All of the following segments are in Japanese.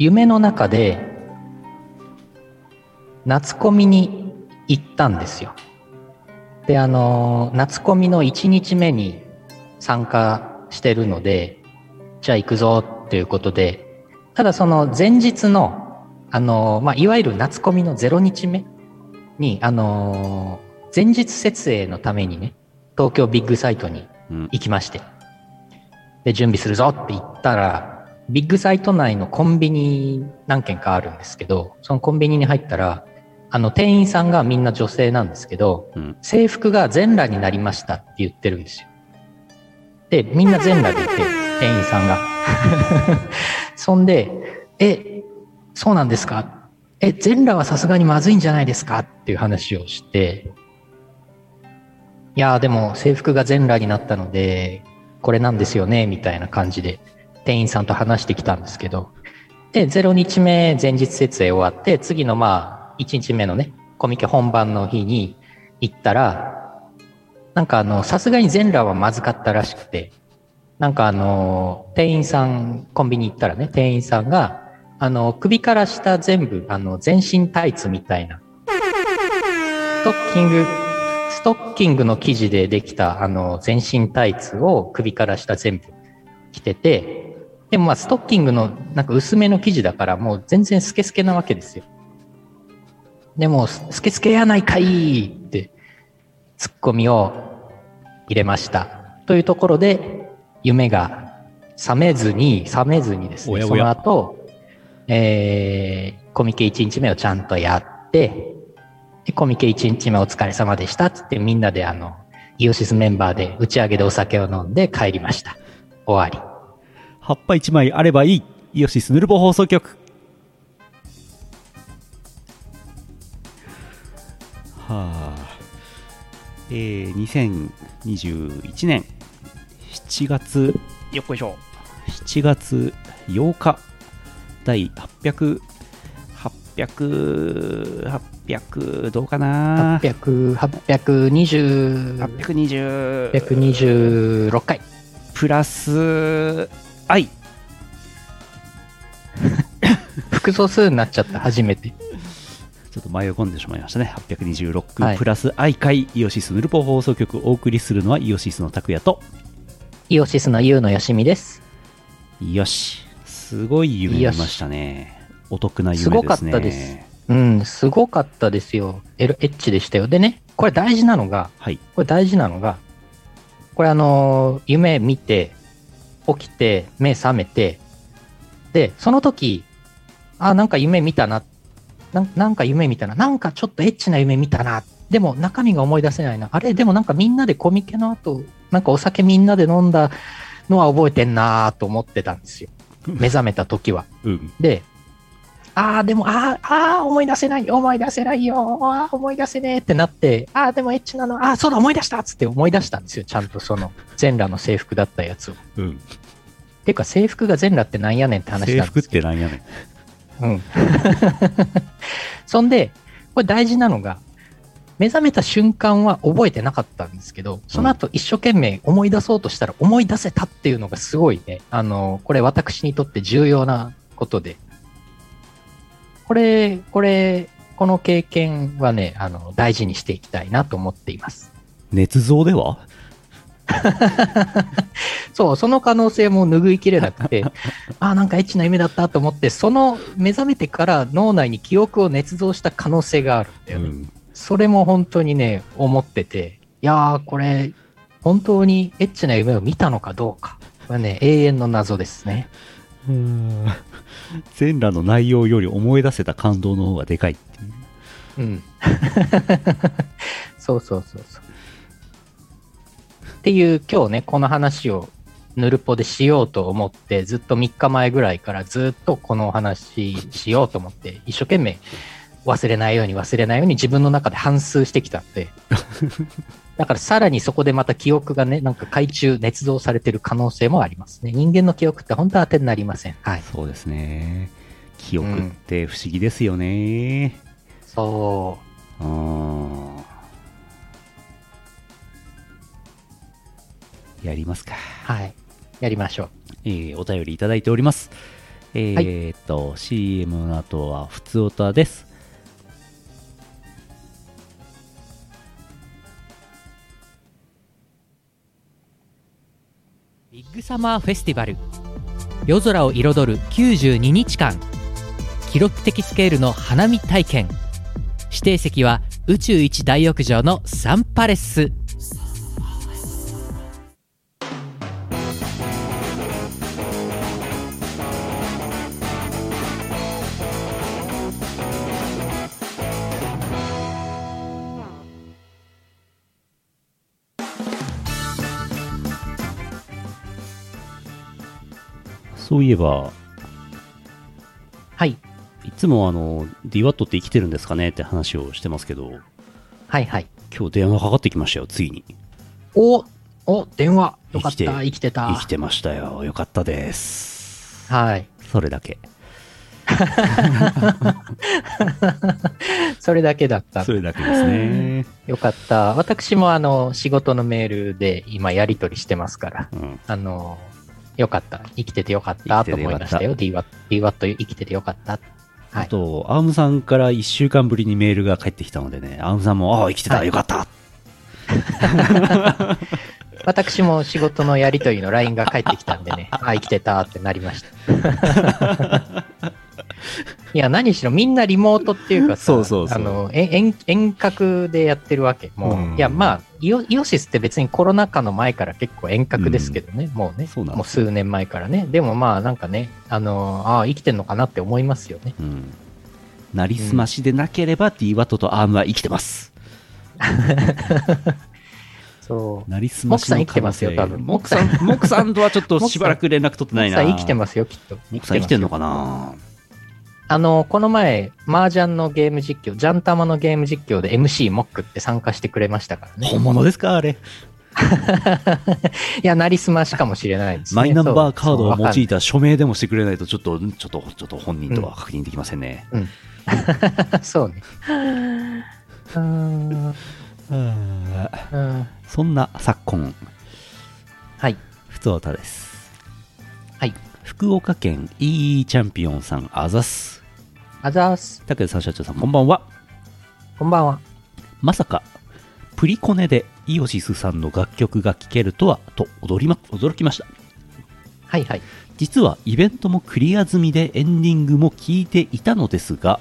夢の中で夏コミに行ったんですよ。で、あの、夏コミの1日目に参加してるので、じゃあ行くぞということで、ただその前日の、あの、まあ、いわゆる夏コミの0日目に、あの、前日設営のためにね、東京ビッグサイトに行きまして、で、準備するぞって言ったら、ビッグサイト内のコンビニ何軒かあるんですけど、そのコンビニに入ったら、あの、店員さんがみんな女性なんですけど、うん制服が全裸になりましたって言ってるんですよ。で、みんな全裸でいて、店員さんが。そんで、え、そうなんですか？え、全裸はさすがにまずいんじゃないですか？っていう話をして、いやーでも制服が全裸になったので、これなんですよね、みたいな感じで店員さんと話してきたんですけど、で、0日目前日設営終わって、次のまあ、1日目のね、コミケ本番の日に行ったら、なんかあの、さすがに全裸はまずかったらしくて、なんかあの、店員さん、コンビニ行ったらね、店員さんが、あの、首から下全部、あの、全身タイツみたいな、ストッキング、ストッキングの生地でできた、あの、全身タイツを首から下全部着てて、でもまあ、ストッキングのなんか薄めの生地だから、もう全然スケスケなわけですよ。でも、ススケスケやないかいって、ツッコミを入れました。というところで、夢が覚めずに、覚めずにですね、おやおやその後、えー、コミケ1日目をちゃんとやって、でコミケ1日目お疲れ様でしたっつってみんなであの、イオシスメンバーで打ち上げでお酒を飲んで帰りました。終わり。葉っぱ1枚あればいい。イオシスヌルボ放送局。はあ。えー、2021年7月よっこいしょ。7月8日第800 800 800どうかな。800、820、820 826回。プラス愛 複素数になっちゃった、初めて。ちょっと迷い込んでしまいましたね。826、はいプラス愛会イオシスヌルポ放送局お送りするのはイオシスの拓也と、イオシスのユウのよしみです。よし。すごい夢見ましたね。お得な夢ですね。すごかったです。うん、すごかったですよ。エッチでしたよ。でね、これ大事なのが、はい。これ大事なのが、これあのー夢見て、起きて、目覚めて、で、その時、あ、なんか夢見たな。なんなんか夢見たな。なんかちょっとエッチな夢見たな。でも中身が思い出せないな。あれ？でもなんかみんなでコミケの後、なんかお酒みんなで飲んだのは覚えてんなと思ってたんですよ。目覚めた時は。うん。で、ああ、でも、ああ、思い出せない、思い出せないよ、ああ、思い出せねえってなって、ああ、でもエッチなの、ああ、そうだ、思い出したっつって思い出したんですよ、ちゃんとその、全裸の制服だったやつを。うん。ていうか、制服が全裸ってなんやねんって話制服っなんですけど。てなんやねん。うん。そんで、これ大事なのが、目覚めた瞬間は覚えてなかったんですけど、その後一生懸命思い出そうとしたら思い出せたっていうのがすごいね、あの、これ私にとって重要なことで、これ、これ、この経験はね、あの、大事にしていきたいなと思っています。捏造では？そう、その可能性も拭いきれなくて、ああ、なんかエッチな夢だったと思って、その目覚めてから脳内に記憶を捏造した可能性があるんだよね。うん。それも本当にね、思ってて、いやー、これ、本当にエッチな夢を見たのかどうか。これね、永遠の謎ですね。うん全裸の内容より思い出せた感動の方がでかいっていう。うん。そうそうそうそう。っていう、今日ね、この話をヌルポでしようと思って、ずっと3日前ぐらいからずっとこのお話しようと思って、一生懸命忘れないように忘れないように自分の中で反芻してきたんで、だからさらにそこでまた記憶がね、なんか海中捏造されてる可能性もありますね。人間の記憶って本当は当てになりません。はい。そうですね。記憶って不思議ですよね。そう。うん。やりますか。はい。やりましょう。えーお便りいただいております。えーっと、CM の後は、ふつおたです。グサマーフェスティバル。夜空を彩る92日間。記録的スケールの花見体験。指定席は宇宙一大浴場のサンパレス。そういえば、はい。いつもあの、DWAT って生きてるんですかねって話をしてますけど、はいはい。今日電話かかってきましたよ、ついに。おお電話よかった生きて生きてた生きてましたよ。よかったです。はい。それだけ。それだけだったそ。れだけですね。よかった。私もあの、仕事のメールで今やり取りしてますから、うん。あの、よかった。生きててよかったと思いましたよ。DWAT、DWAT 生きててよかった。はい。あと、アームさんから1週間ぶりにメールが返ってきたのでね、アームさんも、ああ、生きてた、はいよかった。私も仕事のやり取りの LINE が返ってきたんでね、あ、生きてたってなりました。いや、何しろみんなリモートっていうかさ、そうそうあのえ遠遠隔でやってるわけ。もう、うんいや、まあイオ、イオシスって別にコロナ禍の前から結構遠隔ですけどね、もうね、そうなんですもう数年前からね。でもまあ、なんかね、あの、ああ、生きてんのかなって思いますよね。うん。なりすましでなければ DWAT とアームは生きてます。そう。なりすましのモクさん生きてますよ多分モクさん、モクさんとはちょっとしばらく連絡取ってないな。さあ生きてますよ、きっと。モクさん生きてんのかなあの、この前、麻雀のゲーム実況、ジャンタマのゲーム実況で MC モックって参加してくれましたからね。本物ですかあれ？いや、なりすましかもしれないですね。マイナンバーカードを用いた。た署名でもしてくれないと、ちょっと、ちょっと、ちょっと本人とは確認できませんね。そうね。うーんうんそんな昨今、はい。ふつおたです。はい。福岡県 EE チャンピオンさん、あざす。あざーす。武田さん社長さん、こんばんは。こんばんは。まさか、プリコネでイオシスさんの楽曲が聴けるとは、と驚りま、驚きました。はいはい。実はイベントもクリア済みでエンディングも聴いていたのですが、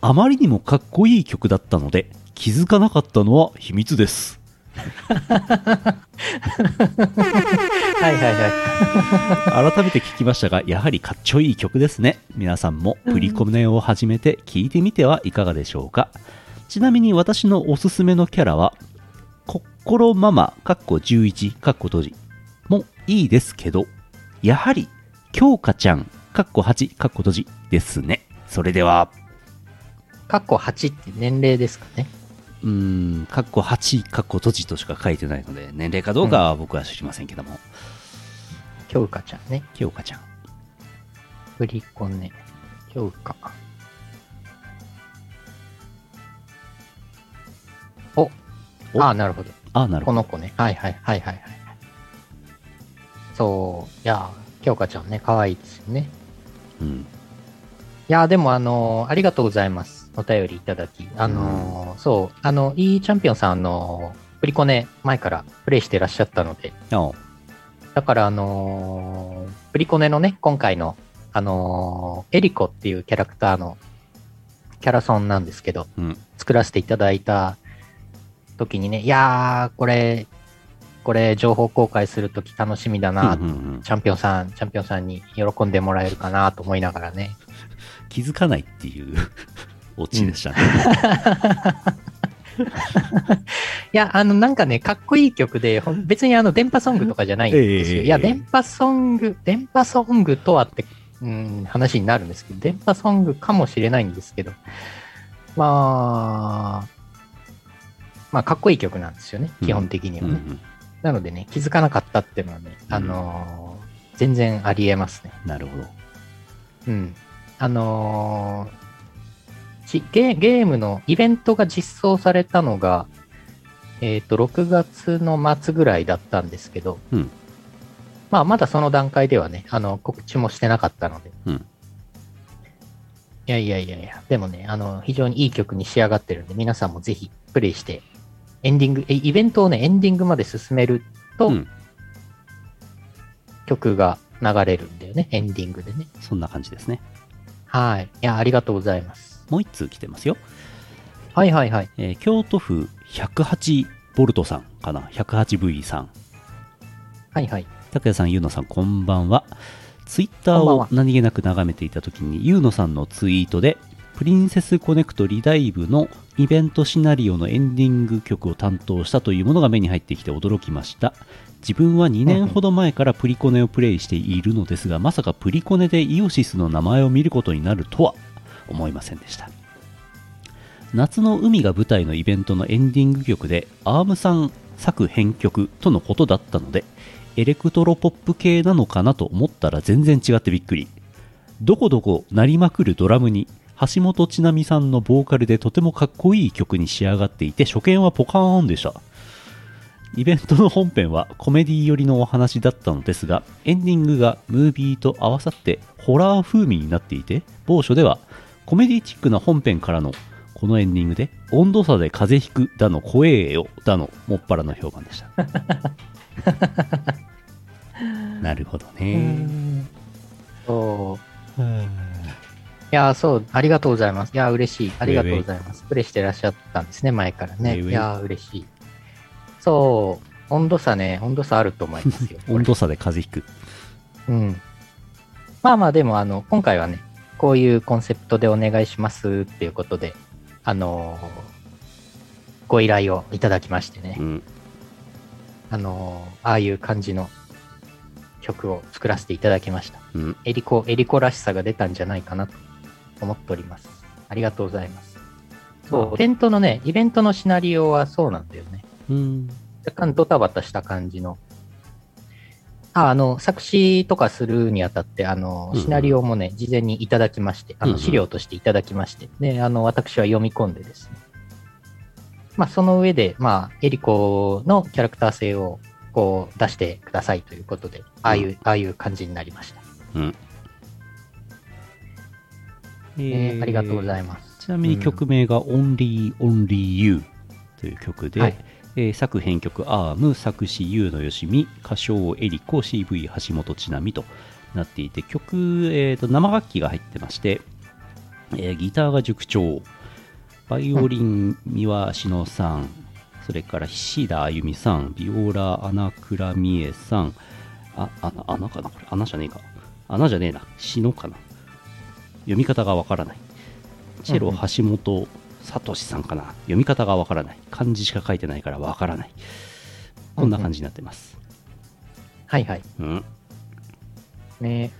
あまりにもかっこいい曲だったので、気づかなかったのは秘密です。はいはいはい。改めて聞きましたが、やはりかっちょいい曲ですね。皆さんもプリコネを始めて聴いてみてはいかがでしょうか。ちなみに私のおすすめのキャラは、コッコロママ、かっこ11、かっこ閉じもいいですけど、やはり、京香ちゃん、かっこ8、かっこ閉じですね。それでは、カッコ8って年齢ですかね。うーん、かっこ8、かっこ閉じとしか書いてないので、年齢かどうかは僕は知りませんけども、京香ちゃんね。京香ちゃん。振り子ね。京香。おおああ、なるほど。あ、なるほど。この子ね。はいはいはいはいはい。そう。いや、京香ちゃんね、可愛いですよね。うん。いや、でもあのーありがとうございます。お便りいただき。あのーそう、あの、いいチャンピオンさん、あのープリコネ前からプレイしてらっしゃったので、あだからあのープリコネのね、今回の、あのーエリコっていうキャラクターのキャラソンなんですけど、うん。作らせていただいた時にね、いやー、これ、これ情報公開するとき楽しみだな、うんうんうんチャンピオンさん、チャンピオンさんに喜んでもらえるかなと思いながらね。気づかないっていうオチでしたね。いや、あの、なんかね、かっこいい曲で、別にあの、電波ソングとかじゃないんですよ。ええいや、電波ソング、電波ソングとはって、うん、話になるんですけど、電波ソングかもしれないんですけど、まあ、まあ、かっこいい曲なんですよね、基本的にはね。うんうんなのでね、気づかなかったっていうのはね、あのー全然ありえますね。なるほど。うん。あのーちゲゲームのイベントが実装されたのが、えっ、と、6月の末ぐらいだったんですけど、うんまあ、まだその段階ではね、あの、告知もしてなかったので。うんいやいやいやいや、でもね、あの、非常にいい曲に仕上がってるんで、皆さんもぜひプレイして、エンディング、えイベントをね、エンディングまで進めると、うん曲が流れるんだよね、エンディングでね。そんな感じですね。はい。いや、ありがとうございます。もう一通来てますよ。はいはいはい。えー京都府108ボルトさんかな 108V さんはいはい。拓也さん、ゆうのさん、こんばんは。ツイッターを何気なく眺めていたときに、ゆうのさんのツイートで、プリンセスコネクトリダイブのイベントシナリオのエンディング曲を担当したというものが目に入ってきて驚きました。自分は2年ほど前からプリコネをプレイしているのですが、まさかプリコネでイオシスの名前を見ることになるとは思いませんでした。夏の海が舞台のイベントのエンディング曲でアームさん作編曲とのことだったのでエレクトロポップ系なのかなと思ったら全然違ってびっくりどこどこ鳴りまくるドラムに橋本千奈美さんのボーカルでとてもかっこいい曲に仕上がっていて初見はポカーンでしたイベントの本編はコメディ寄りのお話だったのですがエンディングがムービーと合わさってホラー風味になっていて某所ではコメディチックな本編からのこのエンディングで温度差で風邪ひくだの怖えよだのもっぱらの評判でした なるほどねそう。いや、そう、ありがとうございます。いや、嬉しい。ありがとうございます。プレイしてらっしゃったんですね、前からね。いや、嬉しい。そう、温度差ね、温度差あると思いますよ。温度差で風邪ひくうん。まあまあ、でも、あの、今回はね、こういうコンセプトでお願いしますっていうことで、あのーご依頼をいただきましてねう、んあのーああいう感じの曲を作らせていただきました。うんエリコ、エリコらしさが出たんじゃないかなと思っております。ありがとうございます。そう、イベントのね、イベントのシナリオはそうなんだよね。うん若干ドタバタした感じの。あ、あの、作詞とかするにあたって、あの、うんうんシナリオもね、事前にいただきまして、あの、うんうん資料としていただきまして、で、あの、私は読み込んでですね。まあ、その上で、まあ、エリコのキャラクター性を、こう、出してくださいということで、ああいう、ああいう感じになりました。うんえーありがとうございいます。ちなみに曲名が Only Only You という曲で、はいえー作編曲アーム作詞優のよしみ歌唱エリコ CV 橋本千奈美となっていて曲、えーと生楽器が入ってまして、えーギターが塾長バイオリン三輪志乃さん、それから菱田あゆみさんビオラ穴倉美恵さんあ穴穴かなこれ穴じゃねえか。穴じゃねえな。志乃かな。読み方がわからない。チェロうんうん橋本聡さんかな？読み方がわからない。漢字しか書いてないからわからない。こんな感じになってます。はいはい。うん。ね、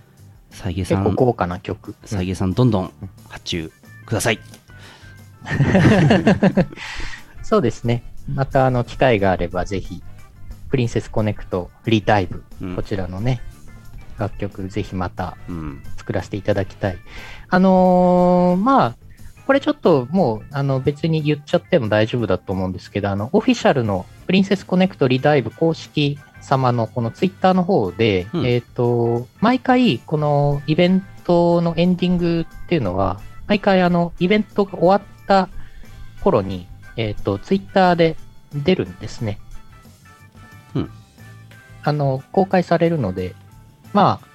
再現さん。結構豪華な曲。再現さんどんどん発注ください。そうですね。また、あの、機会があれば、ぜひ、プリンセスコネクトフリーダイブ、うん。こちらのね、楽曲、ぜひまたうん。作らせていただきたい。あのーまあ、これちょっともう、あの、別に言っちゃっても大丈夫だと思うんですけど、あの、オフィシャルのプリンセスコネクトリダイブ公式様のこのツイッターの方で、うんえっ、と、毎回、このイベントのエンディングっていうのは、毎回あの、イベントが終わった頃に、えっ、と、ツイッターで出るんですね。うんあの、公開されるので、まあ、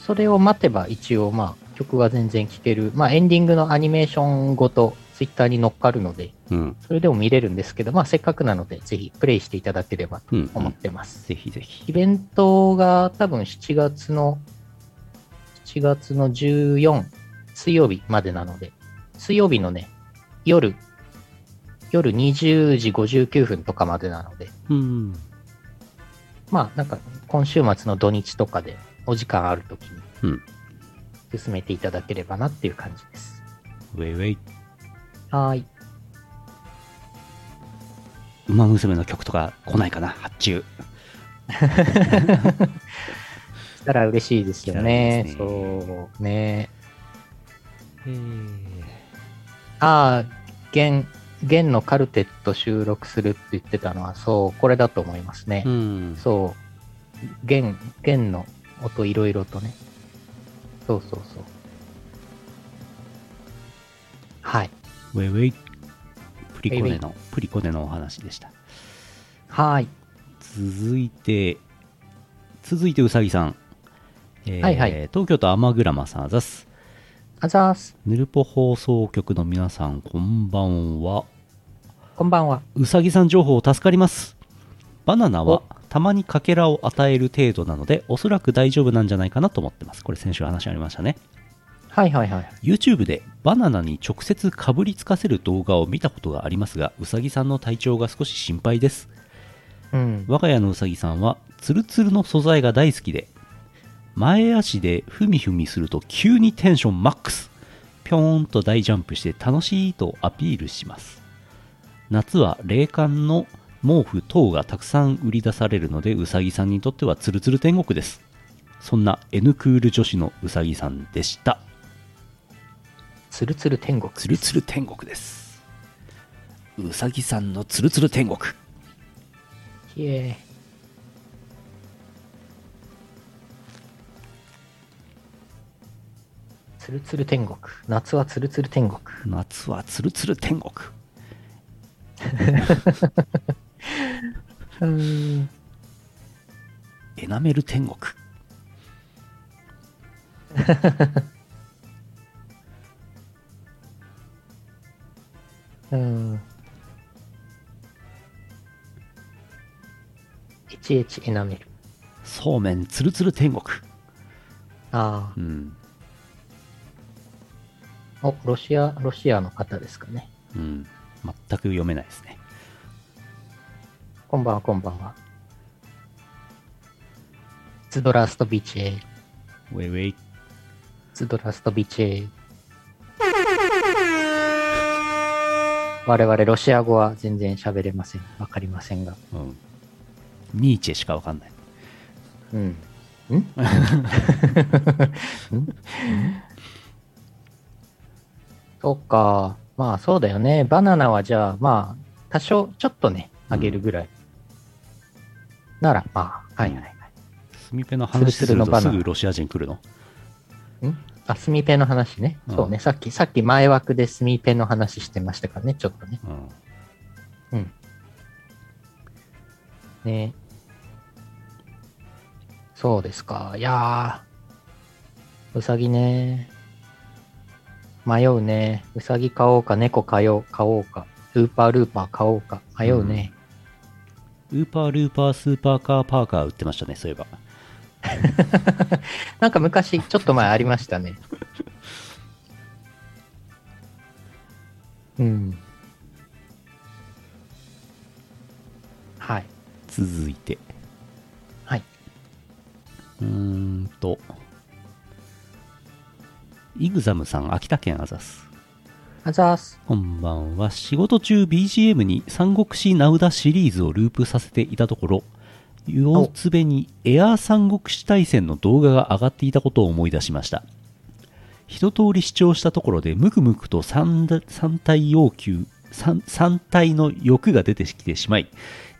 それを待てば一応、まあ、曲は全然聴ける。まあ、エンディングのアニメーションごとツイッターに乗っかるので、うん。それでも見れるんですけど、まあ、せっかくなので、ぜひプレイしていただければとうん。思ってます。ぜひぜひ。イベントが多分7月の、7月の14、水曜日までなので、水曜日のね、夜、夜20時59分とかまでなので、うん。まあ、なんか、今週末の土日とかでお時間あるときにうん、進めていただければなっていう感じです。ウェイウェイはーい。ウマ娘の曲とか来ないかな？発注したら嬉しいですよね。ねそうね。えーああ、弦、弦のカルテット収録するって言ってたのは、そう、これだと思いますね。うんそう。弦、弦の音いろいろとね。そうそうそう。はい。ウェイウェイ。プリコネの、プリコネのお話でした。はい。続いて、続いてうさぎさん。えーはいはい東京都天グマさんあざっす。あざーす。ヌルポ放送局の皆さん、こんばんは。こんばんは。うさぎさん情報助かります。バナナはおたまにかけらを与える程度なので、おそらく大丈夫なんじゃないかなと思ってます。これ先週話ありましたね。はいはいはい。YouTube でバナナに直接かぶりつかせる動画を見たことがありますが、うさぎさんの体調が少し心配です。うん。我が家のうさぎさんはツルツルの素材が大好きで前足でふみふみすると急にテンションマックスぴょーんと大ジャンプして楽しいとアピールします夏は冷感の毛布等がたくさん売り出されるのでうさぎさんにとってはツルツル天国ですそんな N クール女子のうさぎさんでしたつるつる天国。ツルツル天国ですうさぎさんのツルツル天国イエーイ。つるつる天国。夏はつるつる天国。夏はツルツル天国 うーん。エナメル天国 うん。HH エナメル。そうめんつるつる天国あうんあ。お、ロシア、ロシアの方ですかね。うん全く読めないですねこんばんは、こんばんは。ズドラストビチェ、ウェイウェイズドラストビチェ。我々ロシア語は全然喋れません。わかりませんが。うんニーチェしかわかんないうん。ん？ん？そうか。まあそうだよね。バナナはじゃあ、まあ、多少、ちょっとね、あげるぐらい。なら、まあ、はいはいはい。スミペの話するとすぐロシア人来るの？ん？あ、スミペの話ね。うんそうね。さっき、さっき前枠でスミペの話してましたからね、ちょっとね。うんうん。ねそうですか。いやー、うさぎね。迷うね。うさぎ買おうか、猫買おう買おうか、ルーパールーパー買おうか、迷うね。ウーパールーパースーパーカーパーカー売ってましたねそういえば なんか昔、ちょっと前ありましたね。うん。はい。続いてはい。うーんとイグザムさん秋田県あざすあざーす。こんばんは。仕事中 BGM に三国志ナウダシリーズをループさせていたところ、腰つべにエアー三国志大戦の動画が上がっていたことを思い出しました。一通り視聴したところで、ムクムクと三三体要求三、三体の欲が出てきてしまい、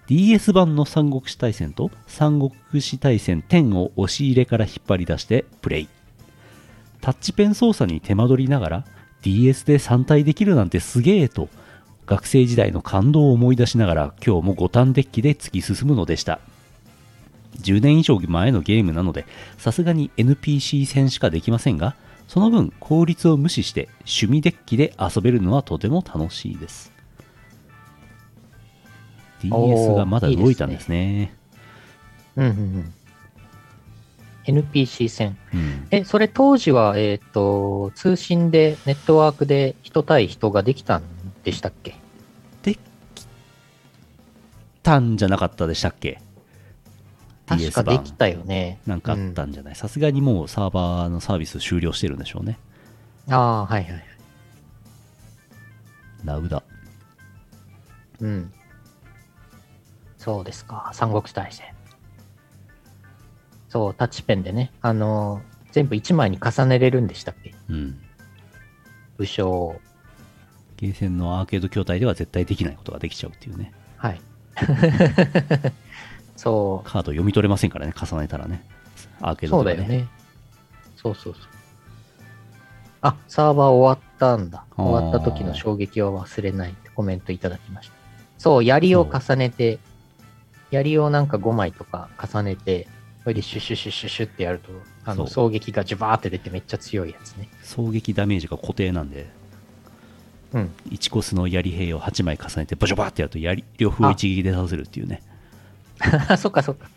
DS 版の三国志大戦と三国志大戦10を押し入れから引っ張り出してプレイ。タッチペン操作に手間取りながら DS で3体できるなんてすげえと学生時代の感動を思い出しながら今日も五反デッキで突き進むのでした。10年以上前のゲームなのでさすがに NPC 戦しかできませんがその分効率を無視して趣味デッキで遊べるのはとても楽しいです。DS がまだ動いたんですね。うんうんうん。NPC 戦。うんえ、それ当時は、えっ、と、通信で、ネットワークで人対人ができたんでしたっけ？できたんじゃなかったでしたっけ？確かで版きたよね。なんかあったんじゃない？さすがにもうサーバーのサービス終了してるんでしょうね。ああ、はいはいはい。ラウダ。うん。そうですか。三国志大戦。そう、タッチペンでね。あのー全部1枚に重ねれるんでしたっけ？うん。武将を。ゲーセンのアーケード筐体では絶対できないことができちゃうっていうね。はい。そう。カード読み取れませんからね、重ねたらね。アーケードとかそうだよね。そうそうそう。あ、サーバー終わったんだ。あー終わった時の衝撃は忘れないってコメントいただきました。そう、槍を重ねて、槍をなんか5枚とか重ねて、それでシュシュシュシュシュってやると、あの、そう衝撃がジュバーって出てめっちゃ強いやつね。衝撃ダメージが固定なんで、うん。1コスの槍兵を8枚重ねて、ボショバーってやると槍、両方を一撃で倒せるっていうね。そっかそっか。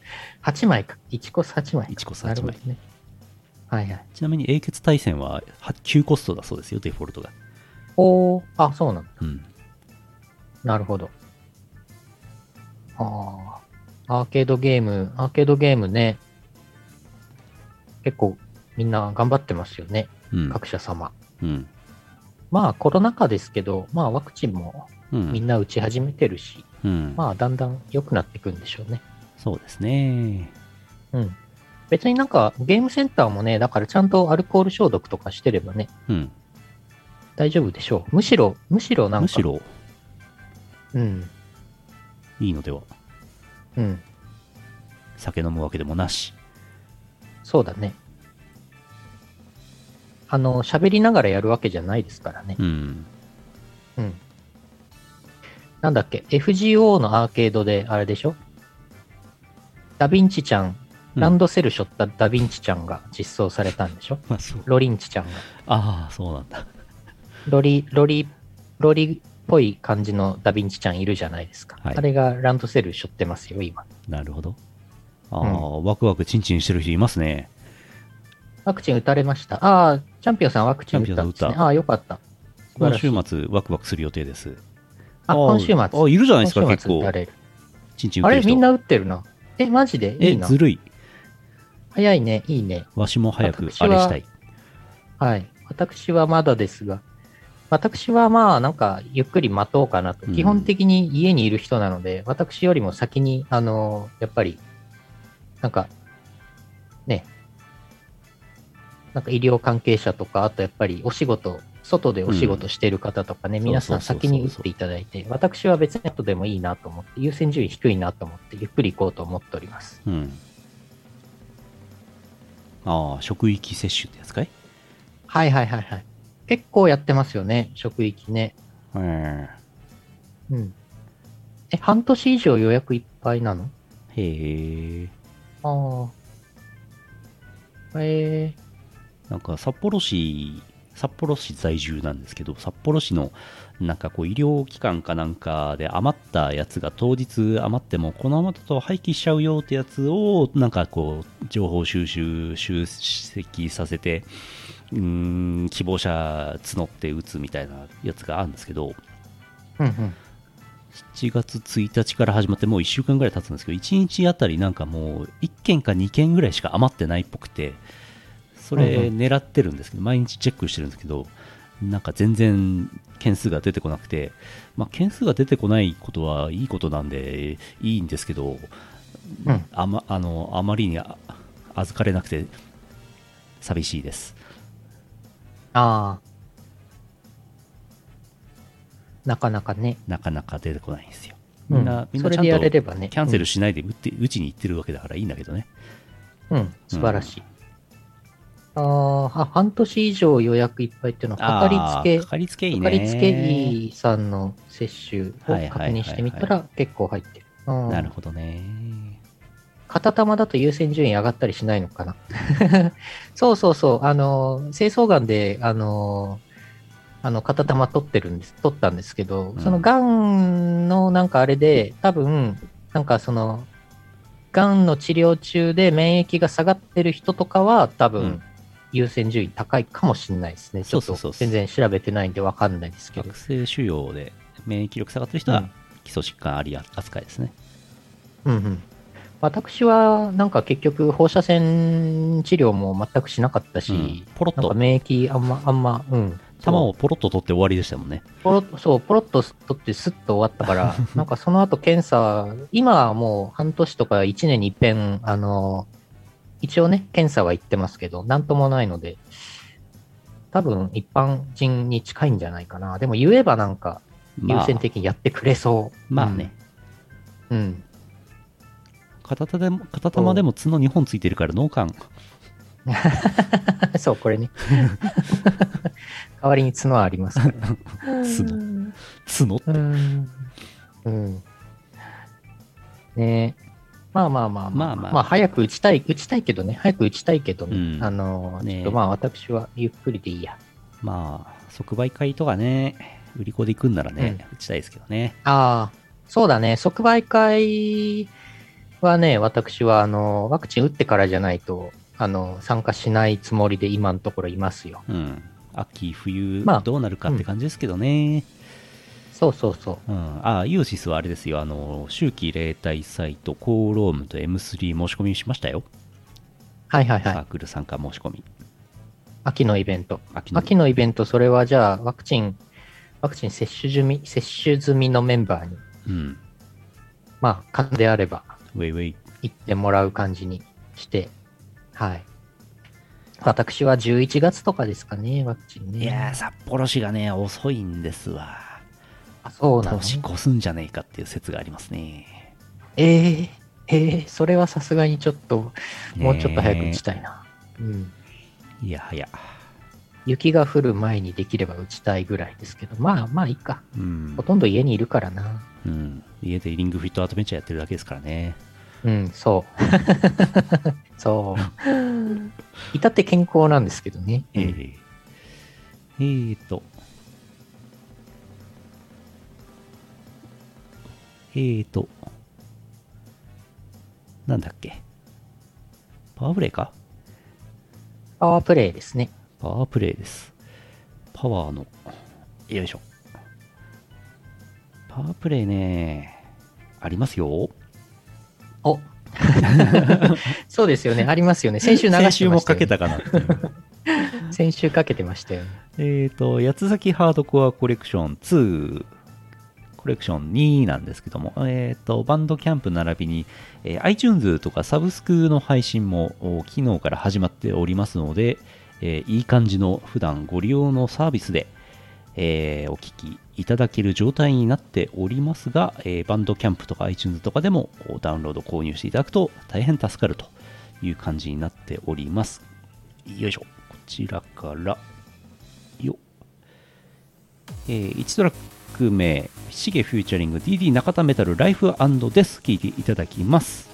8枚か。1コス8枚か。1コス8枚なるほど。ね。はいはい。ちなみに英傑対戦はは9コストだそうですよ、デフォルトが。おー、あ、そうなんだ。うん。なるほど。ああ、アーケードゲーム、アーケードゲームね、結構みんな頑張ってますよね、うん。各社様。うん。まあコロナ禍ですけど、まあワクチンもうん。みんな打ち始めてるし、うん。まあだんだん良くなっていくんでしょうね。そうですね。うん。別になんかゲームセンターもね、だからちゃんとアルコール消毒とかしてればね、うん。大丈夫でしょう。むしろ、むしろなんか、むしろうん、いいのでは。うん、酒飲むわけでもなし。そうだね。あの、喋りながらやるわけじゃないですからね。うん。うん。なんだっけ、FGO のアーケードであれでしょ？ダヴィンチちゃん、うんランドセル背負ったダヴィンチちゃんが実装されたんでしょ？う。ロリンチちゃんが。ああ、そうなんだ。ロリ、ロリ、ロリっぽい感じのダヴィンチちゃんいるじゃないですか。はいあれがランドセル背負ってますよ、今。なるほど。ああ、ワクワクチンチンしてる人いますね。ワクチン打たれました。ああ、チャンピオンさんワクチン打ったんですね。ああ、よかった。今週末ワクワクする予定です。あ、今週末。あ、いるじゃないですか、今結構。チンチン。あれみんな打ってるな。え、マジで？いえ、いな。ずるい。早いね、いいね。わしも早くあれしたい。はい。私はまだですが、私はまあ、なんか、ゆっくり待とうかなと。うん基本的に家にいる人なので、私よりも先に、あの、やっぱり、なんか、ね、なんか医療関係者とか、あとやっぱりお仕事、外でお仕事してる方とかね、うん皆さん先に打っていただいて、私は別に後でもいいなと思って、優先順位低いなと思って、ゆっくり行こうと思っております。うん。ああ、職域接種ってやつかい？はいはいはいはい。結構やってますよね、職域ね。へうん。え、半年以上予約いっぱいなの？え。ああ。えなんか札幌市、札幌市在住なんですけど、札幌市のなんかこう医療機関かなんかで余ったやつが当日余っても、このままだと廃棄しちゃうよってやつを、なんかこう、情報収集、集積させて、うーん、希望者募って打つみたいなやつがあるんですけど、ー、うんうん。7月1日から始まってもう1週間ぐらい経つんですけど、1日あたりなんかもう1件か2件ぐらいしか余ってないっぽくて、それうんう狙ってるんですけど、毎日チェックしてるんですけど、なんか全然件数が出てこなくて、まあ、件数が出てこないことはいいことなんでいいんですけど、うんあまあのあまりにあ預かれなくて寂しいです。ああ。なかなかね。なかなか出てこないんですよ。うんみんな、みんそれでやなちゃんとれればね。キャンセルしないで打って、打ちに行ってるわけだからいいんだけどね。うん、うん、素晴らしい。あーあ、半年以上予約いっぱいっていうのは、かかりつけか、かりつけいいかね。かりつけ医さんの接種を確認してみたら結構入ってる。うんなるほどね。片玉だと優先順位上がったりしないのかな そうそうそう。あの、清掃眼で、あの、あの、片玉取ってるんです、取ったんですけど、うんその癌のなんかあれで、多分、なんかその、癌の治療中で免疫が下がってる人とかは、多分、うん優先順位高いかもしれないですね。ちょっとそうそうそう全然調べてないんでわかんないですけど悪。性腫瘍で免疫力下がってる人はうん基礎疾患あり扱いですね。うんうん。私は、なんか結局、放射線治療も全くしなかったし、うんポロッとなんか免疫あんま、あんま、うん。球をポロッと取って終わりでしたもんね。ポロッと、そう、ポロッと取ってスッと終わったから、なんかその後検査、今はもう半年とか1年に一遍、あの、一応ね、検査は行ってますけど、なんともないので、多分一般人に近いんじゃないかな。でも言えばなんか、優まあ、先的にやってくれそう。まあね、うん。うん。片手でも片玉でも角2本ついてるから脳幹。そう、これね。代わりに角はありますから。角。角うん。うん。ねえ。まあまあまあまあまあまあ早く打ちたい、打ちたいけどね。早く打ちたいけどね。うんあの、ねえちょっとまあ私はゆっくりでいいや。まあ、即売会とかね、売り子で行くんならね、打ちたいですけどね。ああ、そうだね。即売会はね、私はあの、ワクチン打ってからじゃないと、あの、参加しないつもりで今のところいますよ。うん。秋、冬、まあどうなるかって感じですけどね。そうそうそう。うん。ああ、イオシスはあれですよ。あの、秋季例大サイト、コーロームと M3 申し込みしましたよ。はいはいはい。サークル参加申し込み。秋のイベント。秋の秋のイベント、それはじゃあ、ワクチン、ワクチン接種済み、接種済みのメンバーに、うん。まあ、可能であれば、ウェイウェイ。行ってもらう感じにして、はい。私は11月とかですかね、ワクチンね。いやー、札幌市がね、遅いんですわ。あ、そうなの？年越すんじゃねえかっていう説がありますね。ええええそれはさすがにちょっと、ねもうちょっと早く打ちたいな。うん。いやはや。雪が降る前にできれば打ちたいぐらいですけど、まあまあいいか。うんほ。とんど家にいるからな。うん。家でリングフィットアドベンチャーやってるだけですからね。うん、そう。そう。至って健康なんですけどね。えー、えーと。えーと。なんだっけ。パワープレイかパワープレイですね。パワープレイです。パワーの、よいしょ。パワープレイね、ありますよ。お そうですよね。ありますよね。先週流しね。先週もかけたかな。先週かけてましたよね。えっと、八つ崎ハードコアコレクション2、コレクション2なんですけども、えっ、と、バンドキャンプ並びに、えー iTunes とかサブスクの配信もお昨日から始まっておりますので、えーいい感じの普段ご利用のサービスで、えーお聞きいただける状態になっておりますが、えーバンドキャンプとか iTunes とかでもダウンロード購入していただくと大変助かるという感じになっております。よいしょ。こちらから、よっえー1トラック目、シゲフューチャリング DD 中田メタルライフデス聴いていただきます。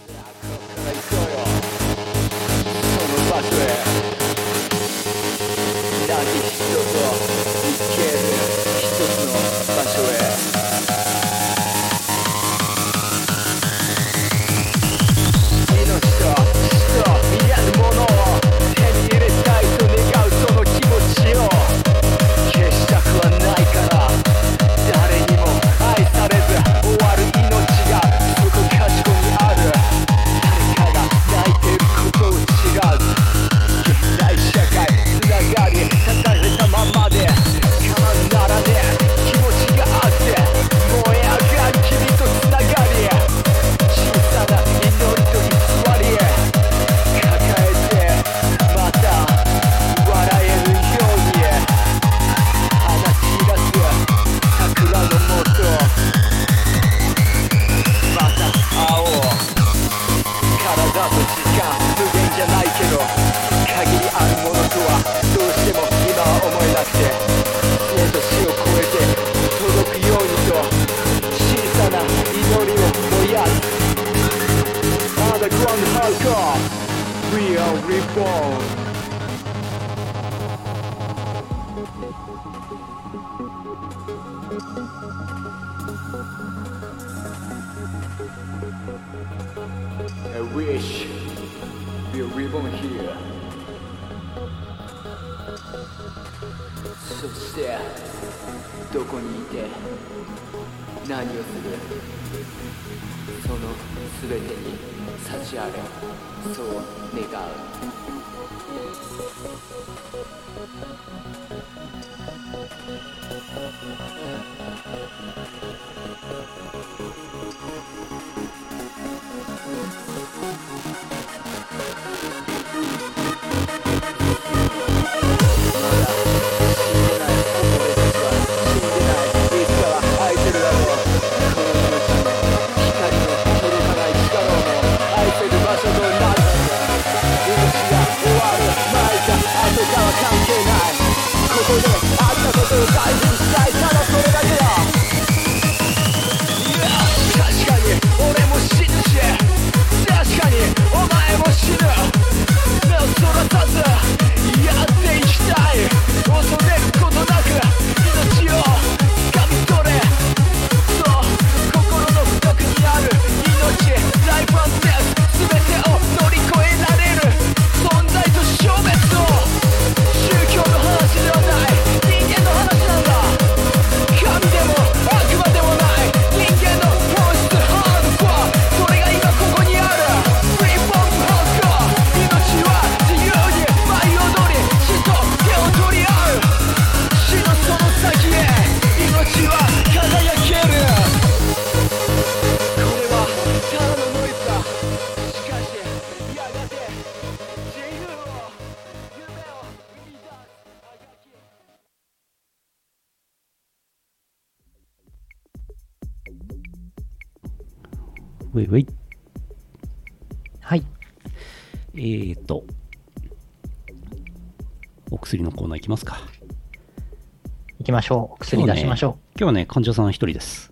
ましょう。お薬出しましょ今日はね、患者さん一人です。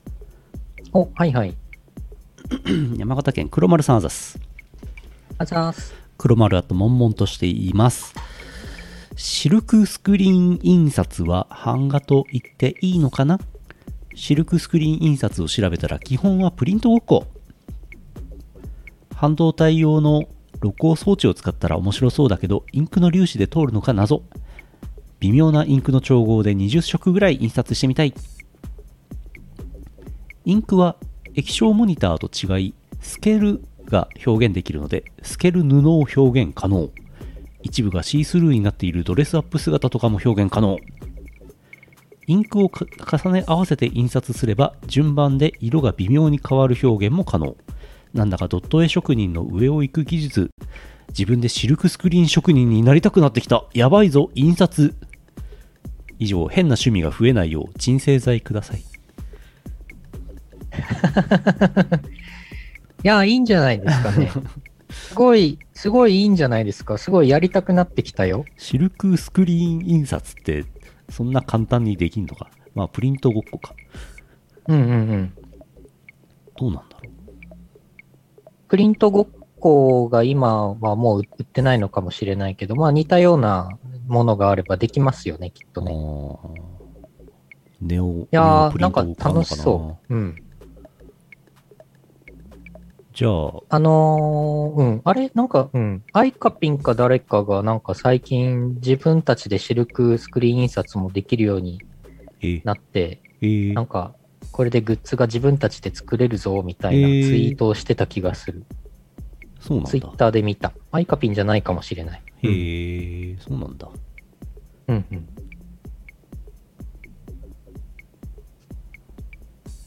う。お、はいはい。山形県黒丸さんあざす。あざーす。黒丸あと悶々としています。シルクスクリーン印刷は版画と言っていいのかな？シルクスクリーン印刷を調べたら基本はプリントごっこ。半導体用の露光装置を使ったら面白そうだけど、インクの粒子で通るのか謎。微妙なインクの調合で20色ぐらい印刷してみたい。インクは液晶モニターと違い、スケールが表現できるので、スケール布を表現可能。一部がシースルーになっているドレスアップ姿とかも表現可能。インクを重ね合わせて印刷すれば、順番で色が微妙に変わる表現も可能。なんだかドット絵職人の上を行く技術。自分でシルクスクリーン職人になりたくなってきた。やばいぞ、印刷。以上、変な趣味が増えないよう、鎮静剤ください。いや、いいんじゃないですかね。すごい、すごいいいんじゃないですか。すごいやりたくなってきたよ。シルクスクリーン印刷って、そんな簡単にできんのか。まあ、プリントごっこか。うんうんうん。どうなん？プリントごっこが今はもう売ってないのかもしれないけど、まあ似たようなものがあればできますよね、きっとう。ね。ネオ、やネオー、なんか楽しそう。うん。じゃあ、あのーうん。あれ？なんか、うん。アイカピンか誰かがなんか最近自分たちでシルクスクリーン印刷もできるようにえーなって、えーなんか、これでグッズが自分たちで作れるぞ、みたいなツイートをしてた気がする。そうなんだツイッ。ターで見た。アイカピンじゃないかもしれない。へえ、そうなんだ。うんうん。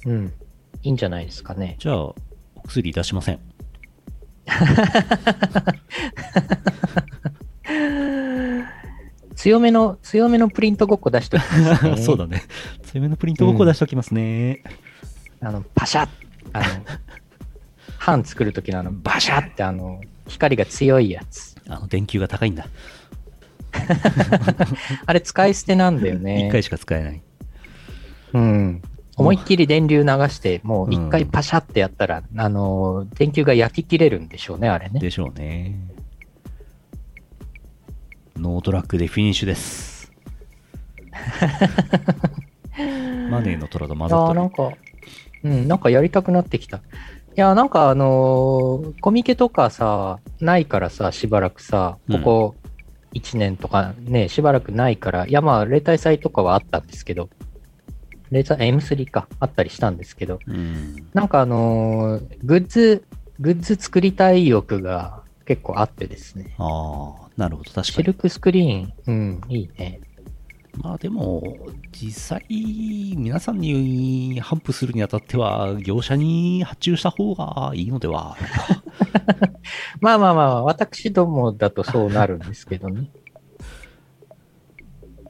うん。いいんじゃないですかね。じゃあ、お薬出しません。強めの、強めのプリントごっこ出しときますね。そうだね。強めのプリントごっこ出しておきますね。あの、パシャッあの、版作るときのあの、バシャッってあの、光が強いやつ。あの、電球が高いんだ。あれ使い捨てなんだよね。一回しか使えない。うん。思いっきり電流流して、もう一回パシャってやったら、あの、電球が焼き切れるんでしょうね、あれね。でしょうね。ノートラックでフィニッシュです。マネーの虎と混ざっなん。か、うん、なんかやりたくなってきた。いやーなんかあのーコミケとかさ、ないからさ、しばらくさ、ここ1年とかね、しばらくないから、いやまあ、例大祭とかはあったんですけど、例大、M3 か、あったりしたんですけど、うん。なんかあのーグッズ、グッズ作りたい欲が結構あってですね。ああ、なるほど、確かに。シルクスクリーン、うん、いいね。まあでも、実際、皆さんに頒布するにあたっては、業者に発注した方がいいのでは。まあまあまあ、私どもだとそうなるんですけどね。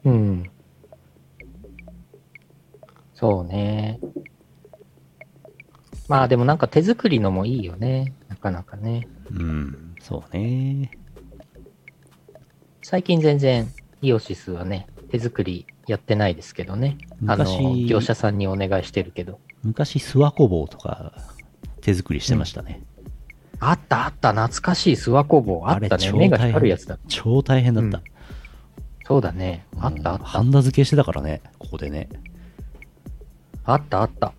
うん。そうね。まあでもなんか手作りのもいいよね。なかなかね。うん、そうね。最近全然イオシスはね、手作りやってないですけどね。あの、昔業者さんにお願いしてるけど。昔、諏訪工房とか手作りしてましたね。あったあった、懐かしい諏訪工房。あったね。超目が光るやつだ。超大変だった。そうだね。あったあった。うんハンダ付けしてたからね、ここでね。あったあった。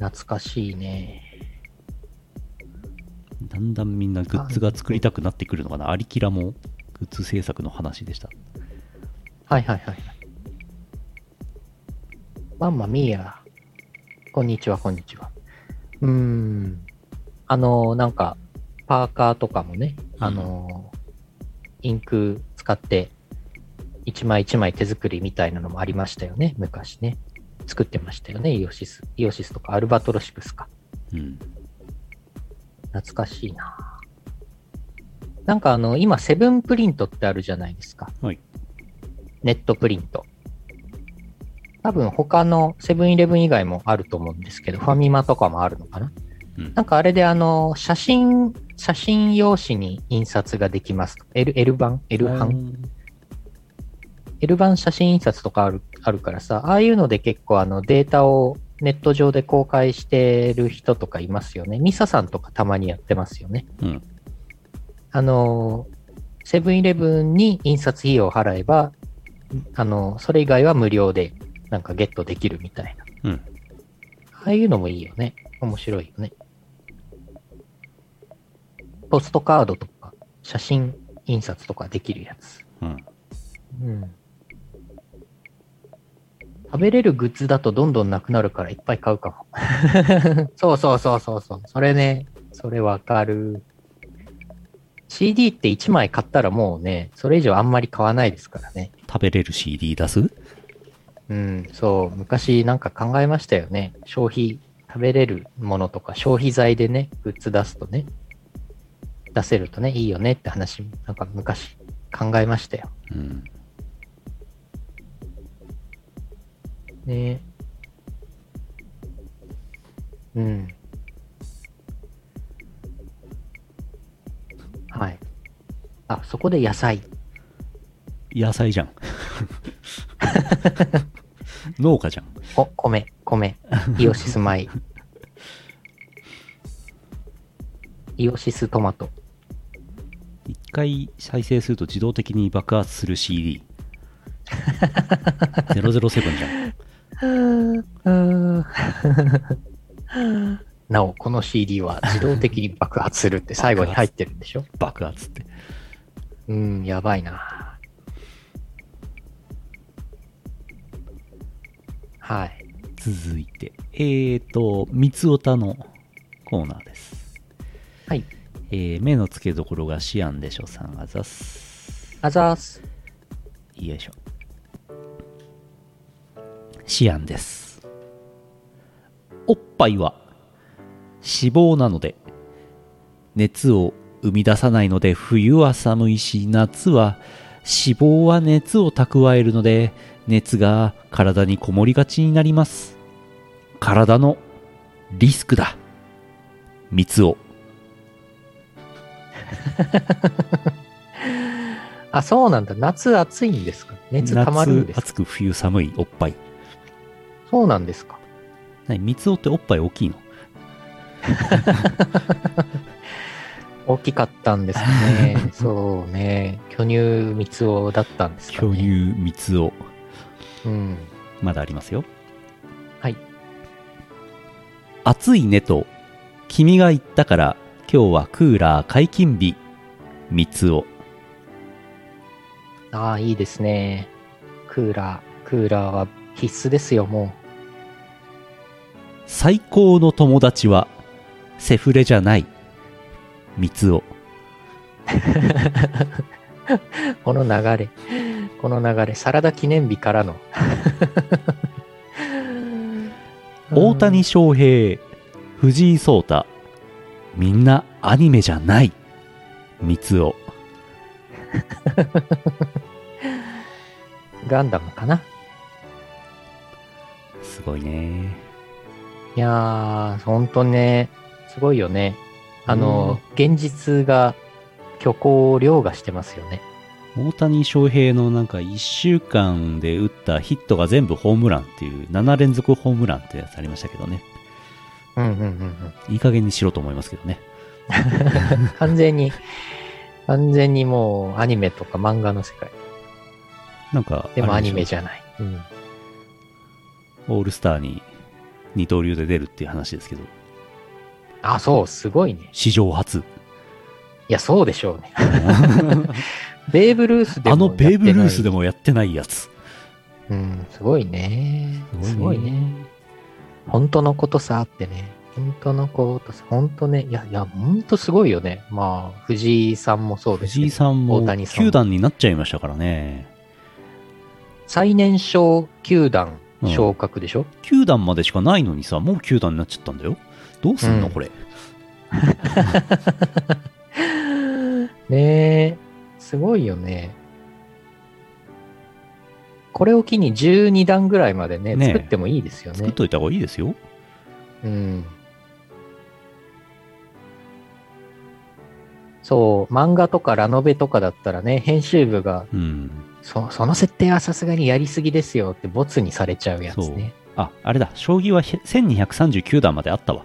懐かしいね。だんだんみんなグッズが作りたくなってくるのかな。アリキラもグッズ制作の話でした。はいはいはい。マンマミーヤ。こんにちは、こんにちは。うーん。あの、なんか、パーカーとかもね、あの、インク使って、一枚一枚手作りみたいなのもありましたよね、昔ね。作ってましたよね、イオシス。イオシスとかアルバトロシクスか。うん。懐かしいななんかあの、今、セブンプリントってあるじゃないですか。はい。ネットプリント。多分他のセブンイレブン以外もあると思うんですけど、ファミマとかもあるのかなうんなんかあれであの、写真、写真用紙に印刷ができますと。L、L 版 ?L 版 ?L 版写真印刷とかあるあるからさ、ああいうので結構あのデータをネット上で公開してる人とかいますよね。ミサさんとかたまにやってますよね。うん。あの、セブンイレブンに印刷費用を払えば、あの、それ以外は無料でなんかゲットできるみたいな。うん。ああいうのもいいよね。面白いよね。ポストカードとか、写真印刷とかできるやつ。うん。うん。食べれるグッズだとどんどんなくなるからいっぱい買うかも。そうそうそうそうそう。それね、それわかる。CD って1枚買ったらもうね、それ以上あんまり買わないですからね。食べれる CD 出す？うん、そう、昔なんか考えましたよね。消費、食べれるものとか消費財でね、グッズ出すとね、出せるとね、いいよねって話、なんか昔考えましたよ。うん。ねうん。はい。あ、そこで野菜。野菜じゃん。農家じゃん。お、米、米。イオシス米。イオシストマト。一回再生すると自動的に爆発する CD。007じゃん。なお、この CD は自動的に爆発するって最後に入ってるんでしょ？爆発って。うん、やばいな。はい。続いて、えーと、三つおたのコーナーです。はい。えー目の付けどころがシアンでしょさんあざっす。あざーす。よいしょ。シアンです。おっぱいは脂肪なので、熱を生み出さないので、冬は寒いし、夏は脂肪は熱を蓄えるので、熱が体にこもりがちになります。体のリスクだ。三つを。あ、そうなんだ。夏暑いんですか？熱溜まるんです暑く冬寒いおっぱい。そうなんですか何？三つおっておっぱい大きいの？大きかったんですね。そうね。巨乳三つ男だったんですか巨ね。乳三つお。うん。まだありますよ。はい。暑いねと、君が言ったから、今日はクーラー解禁日。三つお。ああ、いいですね。クーラー、クーラーは必須ですよ、も最高の友達は、セフレじゃない。三つお。う。この流れ、この流れ、サラダ記念日からの。大谷翔平、藤井聡太。みんなアニメじゃない。三つお。ガンダムかなすごいね。いやー、ほんとね、すごいよね。あの、現実が虚構を凌駕してますよね。大谷翔平のなんか1週間で打ったヒットが全部ホームランっていう7連続ホームランってやつありましたけどね。うんうんうんうん。いい加減にしろと思いますけどね。完全に、完全にもうアニメとか漫画の世界。なんか、でもアニメじゃない。うん。オールスターに二刀流で出るっていう話ですけど、あ、そう、すごいね。史上初。いや、そうでしょうね。ベーブ・ルースでもあのベーブ・ルースでも。もやってないやつ。うん、すごいね。すごいね。本当のことさってね。本当のことさ、本当ね。いや、いや、本当すごいよね。まあ、藤井さんもそうです藤井さんも大谷さんも球団になっちゃいましたからね。最年少球団昇格でしょ、球団までしかないのにさ、もう球団になっちゃったんだよ。どうすんの、うんこれ？ねえ、すごいよね。これを機に12段ぐらいまでね、ねえ作ってもいいですよね。作っといた方がいいですよ。うん。そう、漫画とかラノベとかだったらね、編集部が、うん。そその設定はさすがにやりすぎですよってボツにされちゃうやつね。。あ、あれだ。将棋は1239段まであったわ。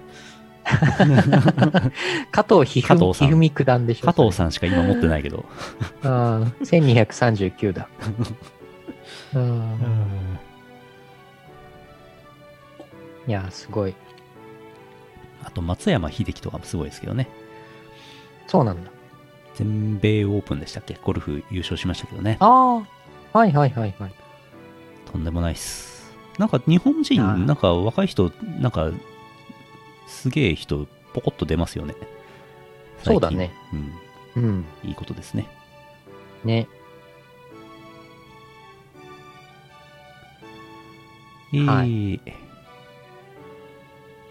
加藤ひふ加藤さんひふみ九段でしょ加藤さんしか今持ってないけど。ん。ああ、1239段。うんいや、すごい。あと、松山英樹とかもすごいですけどね。そうなんだ。全米オープンでしたっけ？ゴルフ優勝しましたけどね。ああ、はいはいはいはい。とんでもないっす。なんか日本人、なんか若い人、なんか、すげえ人、ポコッと出ますよね。そうだね。うん。うん。いいことですね。ね。えー、は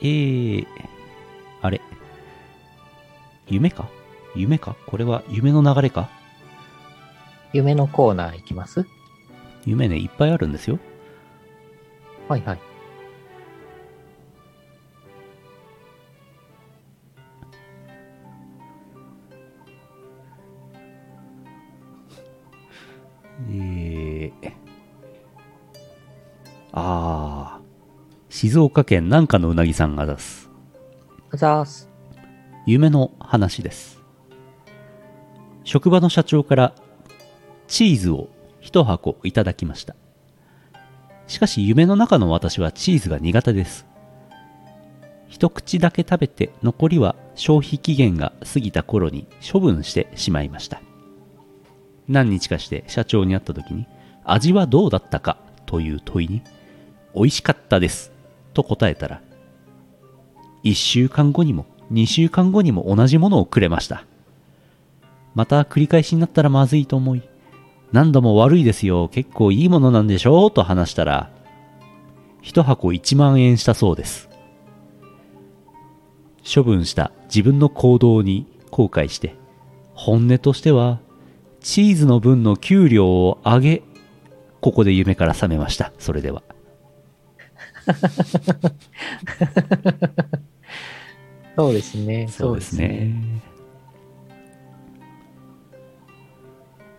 えー、あれ夢か？夢か？これは夢の流れか？夢のコーナーいきます？夢ね、いっぱいあるんですよ。はいはい。えー、あー、静岡県南下のうなぎさんが出すあざーす。夢の話です。職場の社長からチーズを一箱いただきました。しかし夢の中の私はチーズが苦手です。一口だけ食べて残りは消費期限が過ぎた頃に処分してしまいました。何日かして社長に会った時に味はどうだったかという問いに美味しかったですと答えたら1週間後にも2週間後にも同じものをくれました。また繰り返しになったらまずいと思い、何度も悪いですよ、結構いいものなんでしょうと話したら、一箱1万円したそうです。処分した自分の行動に後悔して、本音としては、チーズの分の給料を上げ、ここで夢から覚めました。それでは。そうですね。そうですね。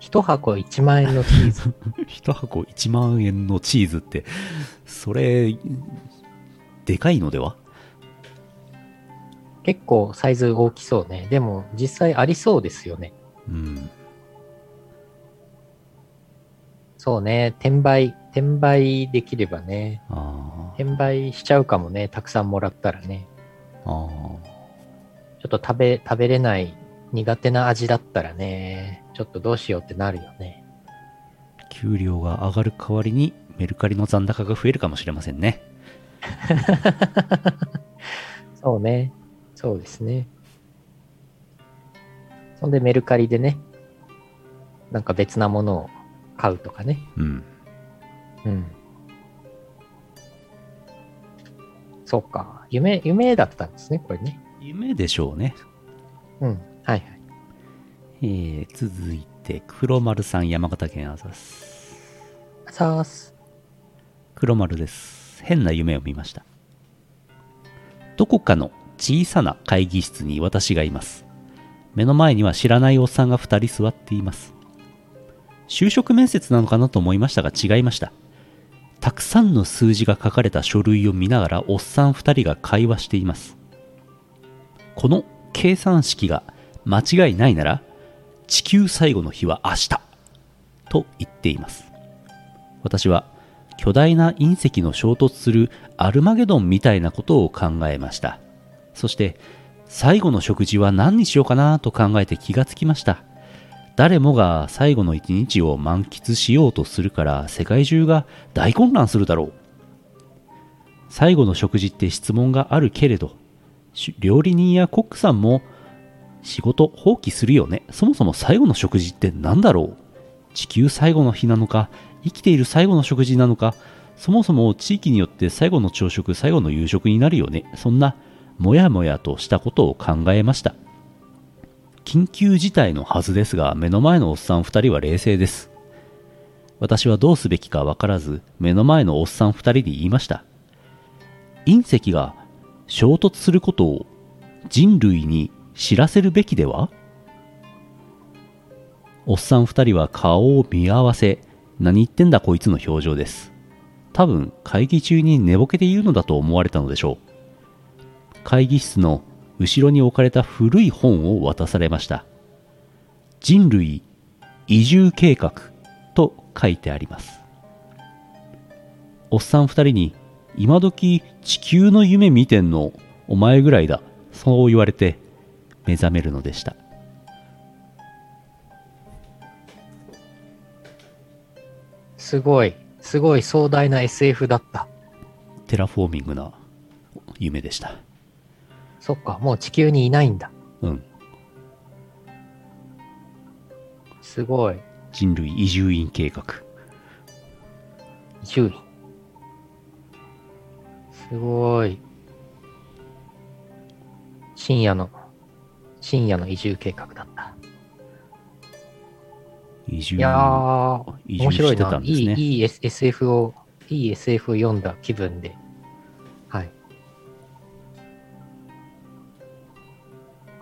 一箱1万円のチーズ。一箱1万円のチーズって、それ、でかいのでは？結構サイズ大きそうね。でも実際ありそうですよね。うん。そうね。転売、転売できればね。あ転売しちゃうかもね。たくさんもらったらね。あ。ちょっと食べ、食べれない苦手な味だったらね。ちょっとどうしようってなるよね。給料が上がる代わりにメルカリの残高が増えるかもしれませんね。そうね。そうですね。そんでメルカリでね。なんか別なものを買うとかね。うん。うん。そうか。夢、夢だったんですね、これね。夢でしょうね。うん。はいはい。えー、続いて、黒丸さん、山形県あざす。さーす。黒丸です。変な夢を見ました。どこかの小さな会議室に私がいます。目の前には知らないおっさんが2人座っています。就職面接なのかなと思いましたが違いましたたくさんの数字が書かれた書類を見ながらおっさん2人が会話していますこの計算式が間違いないなら地球最後の日は明日。と言っています。私は巨大な隕石の衝突するアルマゲドンみたいなことを考えました。そして最後の食事は何にしようかなと考えて気がつきました。誰もが最後の一日を満喫しようとするから世界中が大混乱するだろう。最後の食事って質問があるけれど料理人やコックさんも仕事放棄するよね。そもそも最後の食事って何だろう？地球最後の日なのか？生きている最後の食事なのか？そもそも地域によって最後の朝食最後の夕食になるよね？そんなもやもやとしたことを考えました。緊急事態のはずですが目の前のおっさん2人は冷静です。私はどうすべきか分からず目の前のおっさん2人に言いました。隕石が衝突することを人類に知らせるべきでは？おっさん2人は顔を見合わせ何言ってんだこいつの表情です。多分会議中に寝ぼけているのだと思われたのでしょう。会議室の後ろに置かれた古い本を渡されました。人類移住計画と書いてあります。おっさん二人に今時地球の夢見てんのお前ぐらいだそう言われて目覚めるのでしたすごい、すごい壮大な SF だった。テラフォーミングな夢でしたそっか、もう地球にいないんだ。うんすごい。人類移住院計画移住院。すごい。深夜の、深夜の移住計画だった。移住いやー、移住面白いしてたな。いい、んですねいい S- SF を、いい SF を読んだ気分で。はい。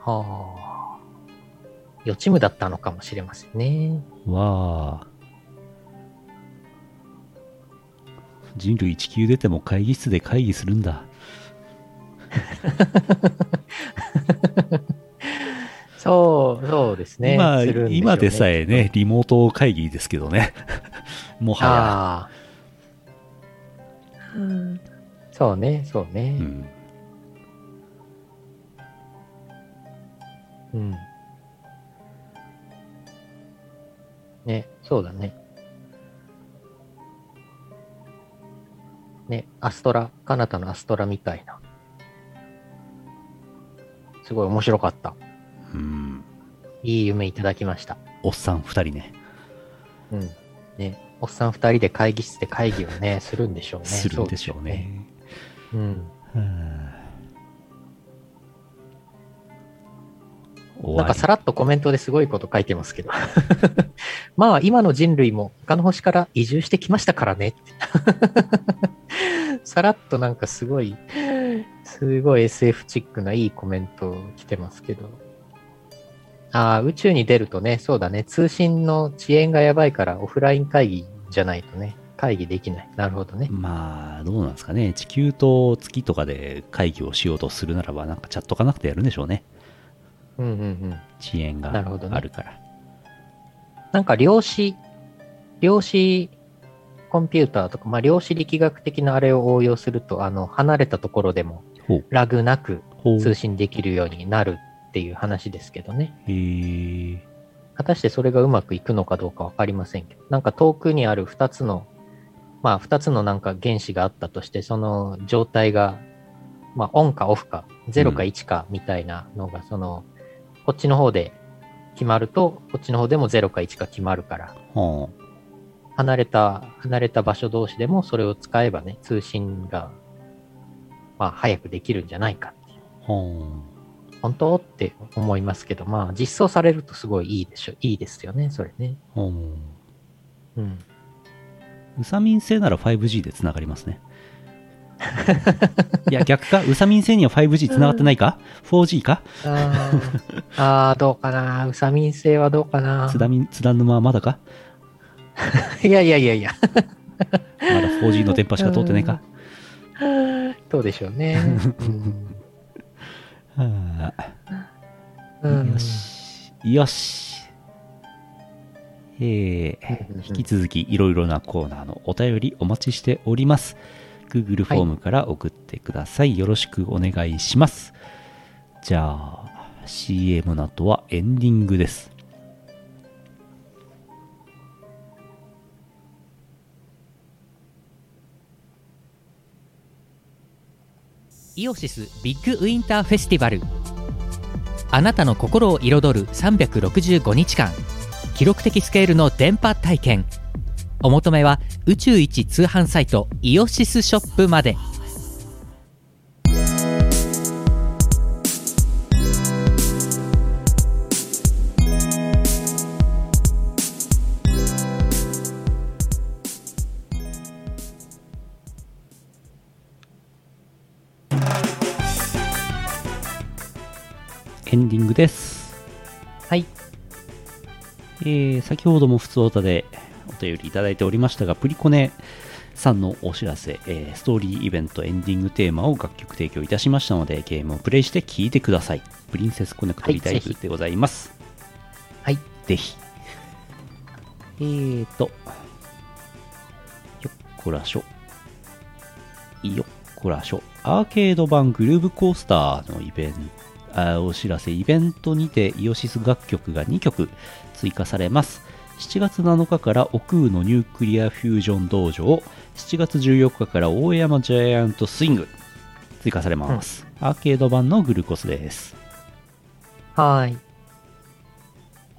はあ。予知夢だったのかもしれませんね。わあ人類地球出ても会議室で会議するんだ そう、そうですね。今するんしょうね今でさえね。リモート会議ですけどね もはやああ。そうね、そうねう。んうん。ね、そうだね。ね、アストラ、カナタのアストラみたいな。すごい面白かった。うんいい夢いただきました。おっさん二人ねうん。ね、おっさん二人で会議室で会議をね、するんでしょうね。するんでしょうねそうね。うん。なんかさらっとコメントですごいこと書いてますけど。まあ今の人類も他の星から移住してきましたからね。さらっとなんかすごい、すごい SF チックないいコメント来てますけど。ああ、宇宙に出るとね、そうだね、通信の遅延がやばいからオフライン会議じゃないとね、会議できない。なるほどね。まあどうなんですかね。地球と月とかで会議をしようとするならばなんかチャットかなくてやるんでしょうね。うんうんうん。遅延がなるほどね。あるから。なんか量子、量子コンピューターとか、まあ、量子力学的なあれを応用すると、あの、離れたところでもラグなく通信できるようになるっていう話ですけどね。へー。果たしてそれがうまくいくのかどうかわかりませんけど、なんか遠くにある二つの、まあ二つのなんか原子があったとして、その状態が、まあオンかオフか、0か1かみたいなのが、その、こっちの方で決まると、こっちの方でも0か1か決まるから、は離れた、離れた場所同士でもそれを使えばね、通信が、まあ早くできるんじゃないかっていう。本当？って思いますけど、まあ実装されるとすごいいいでしょ、いいですよね、それね。あはうん。あウサミン製なら 5G でつながりますね いや逆か？ウサミン製には 5G つながってないか？4G か？あーあー、どうかな？ウサミン製はどうかな？津。田み津田沼はまだか？いやいやいやいや。まだ 4G の電波しか通ってないか？どうでしょうね。うんはうんあよし。よし。えー、引き続きいろいろなコーナーのお便りお待ちしております。Google フォームから送ってください。よろしくお願いします。じゃあ、CM の後はエンディングです。イオシスビッグウィンターフェスティバル。あなたの心を彩る365日間。記録的スケールの電波体験。お求めは宇宙一通販サイトイオシスショップまで。エンディングです。はい。えー先ほども普通オタでお便りいただいておりましたが、プリコネさんのお知らせ、えーストーリーイベントエンディングテーマを楽曲提供いたしましたので、ゲームをプレイして聴いてください。プリンセスコネクトリタイプでございます。はい。ぜひ。えーと、よっこらしょ。よっこらしょ。アーケード版グルーブコースターのイベント、あお知らせ、イベントにてイオシス楽曲が2曲追加されます。7月7日から奥羽のニュークリアフュージョン道場、7月14日から大山ジャイアントスイング追加されます。アーケード版のグルコスです。はい。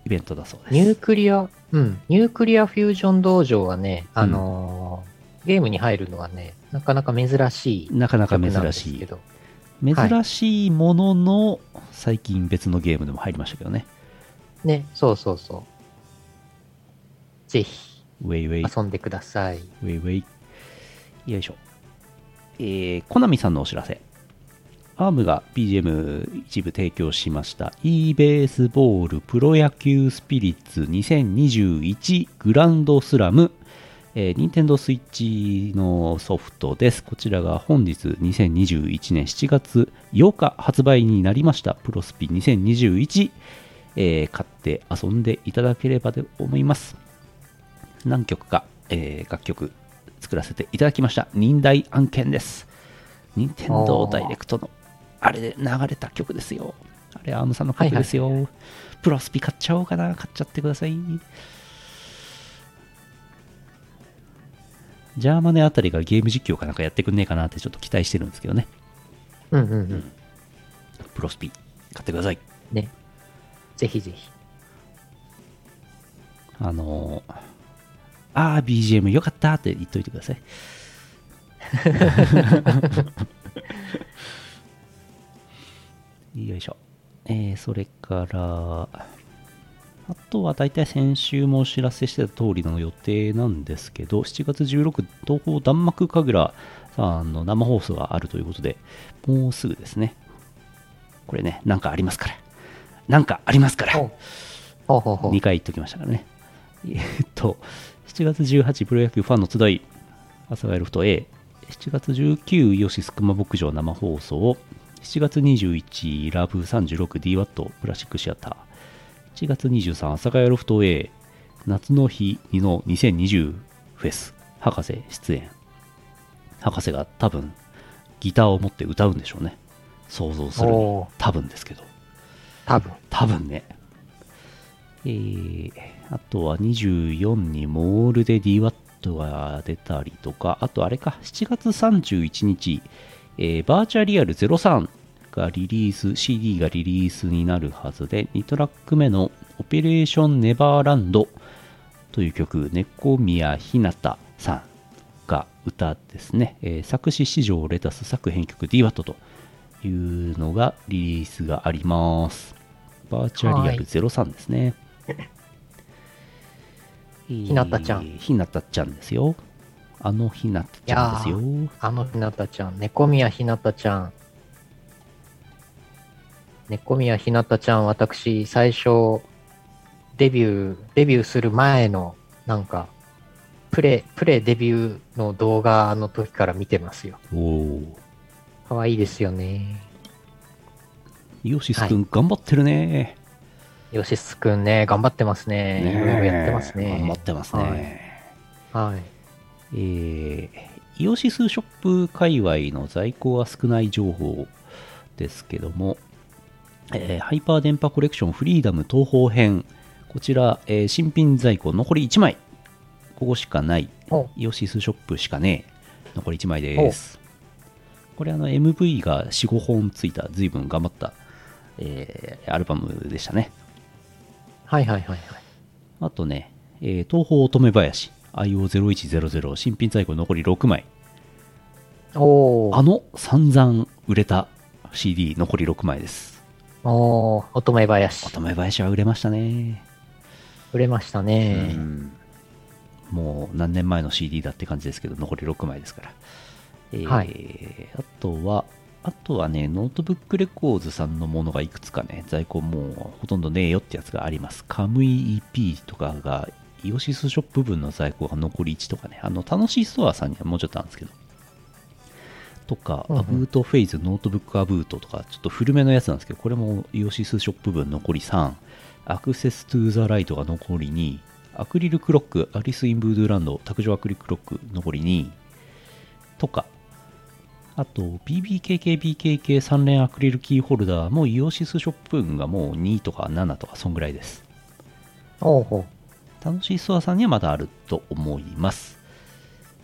イベントだそうです。ニュークリア、うん、ニュークリアフュージョン道場はね、あのーゲームに入るのはね、なかなか珍しいなかなか珍しい。すけど。珍しいものの、最近別のゲームでも入りましたけどね。ね、そうそうそう。ぜひウェイウェイ、遊んでください。ウェイウェイ。よいしょ。えー、コナミさんのお知らせ。アームが BGM 一部提供しました e ベースボールプロ野球スピリッツ2021グランドスラム、えー、Nintendo Switch のソフトです。こちらが本日2021年7月8日発売になりましたプロスピ2021、えー買って遊んでいただければと思います。何曲か、えー楽曲作らせていただきました。忍耐案件です。任天堂ダイレクトのあれで流れた曲ですよ。あれ、アームさんの曲ですよ。プロスピ買っちゃおうかな。買っちゃってください。ジャーマネあたりがゲーム実況かなんかやってくんねえかなってちょっと期待してるんですけどね。うんうんうん。プロスピ買ってください。ね。ぜひぜひ。あのー、あー BGM よかったって言っといてください。よいしょ。えーそれから、あとは大体先週もお知らせしてた通りの予定なんですけど、7月16、東方弾幕神楽さんの生放送があるということで、もうすぐですね。これね、なんかありますから。なんかありますから。ほうほうほうほう2回言っときましたからね。えーっと、7月18プロ野球ファンの集い、阿佐ヶ谷ロフト A、7月19イオシスクマ牧場生放送、7月21ラブ 36DW プラスチックシアター、7月23阿佐ヶ谷ロフト A、夏の日2の2020フェス、博士出演。博士が多分ギターを持って歌うんでしょうね。想像する多分ですけど。多分。多分ね。えー、あとは24にモールで DWAT が出たりとか、あとあれか、7月31日、えーバーチャリアル03がリリース、CD がリリースになるはずで、2トラック目のオペレーションネバーランドという曲、猫宮ひなたさんが歌ですね、えー作詞史上レタス作編曲 DWAT というのがリリースがあります。バーチャリアル03ですね。ひなたちゃんひなたちゃんですよ。あのひなたちゃんですよ。あのひなたちゃん、猫宮ひなたちゃん。猫宮ひなたちゃん、私、最初、デビュー、デビューする前の、なんか、プレイ、プレイデビューの動画の時から見てますよ。おお。可愛いですよね。イオシスくん頑張ってるね。ヨシスくんね、頑張ってますね。いろいろやってますね。頑張ってますね。はい。えー、イオシスショップ界隈の在庫は少ない情報ですけども、えーハイパー電波コレクションフリーダム東方編、こちら、えー新品在庫残り1枚。ここしかない。おイオシスショップしかねえ。残り1枚です。これあの MV が4、5本ついた、随分頑張った、えーアルバムでしたね。はいはいはいはい。あとね、えー東方乙女林 IO0100 新品在庫残り6枚。おー、あの散々売れた CD 残り6枚です。おー、乙女林。乙女林は売れましたね。売れましたうね。ん。もう何年前の CD だって感じですけど、残り6枚ですから。えーはいあとは、あとはね、ノートブックレコーズさんのものがいくつかね、在庫もうほとんどねえよってやつがあります。カムイ EP とかが、イオシスショップ分の在庫が残り1とかね、あの、楽しいストアさんにはもうちょっとあるんですけど、とか、アブートフェイズ、ノートブックアブートとか、ちょっと古めのやつなんですけど、これもイオシスショップ分残り3、 Access to the Light が残り2、アクリルクロック、アリス・イン・ブードゥーランド、卓上アクリルクロック残り2、とか、あと、BBKK、BKK3 連アクリルキーホルダーもイオシスショップ分がもう2とか7とか、そんぐらいです。おーほ楽しいストアさんにはまだあると思います。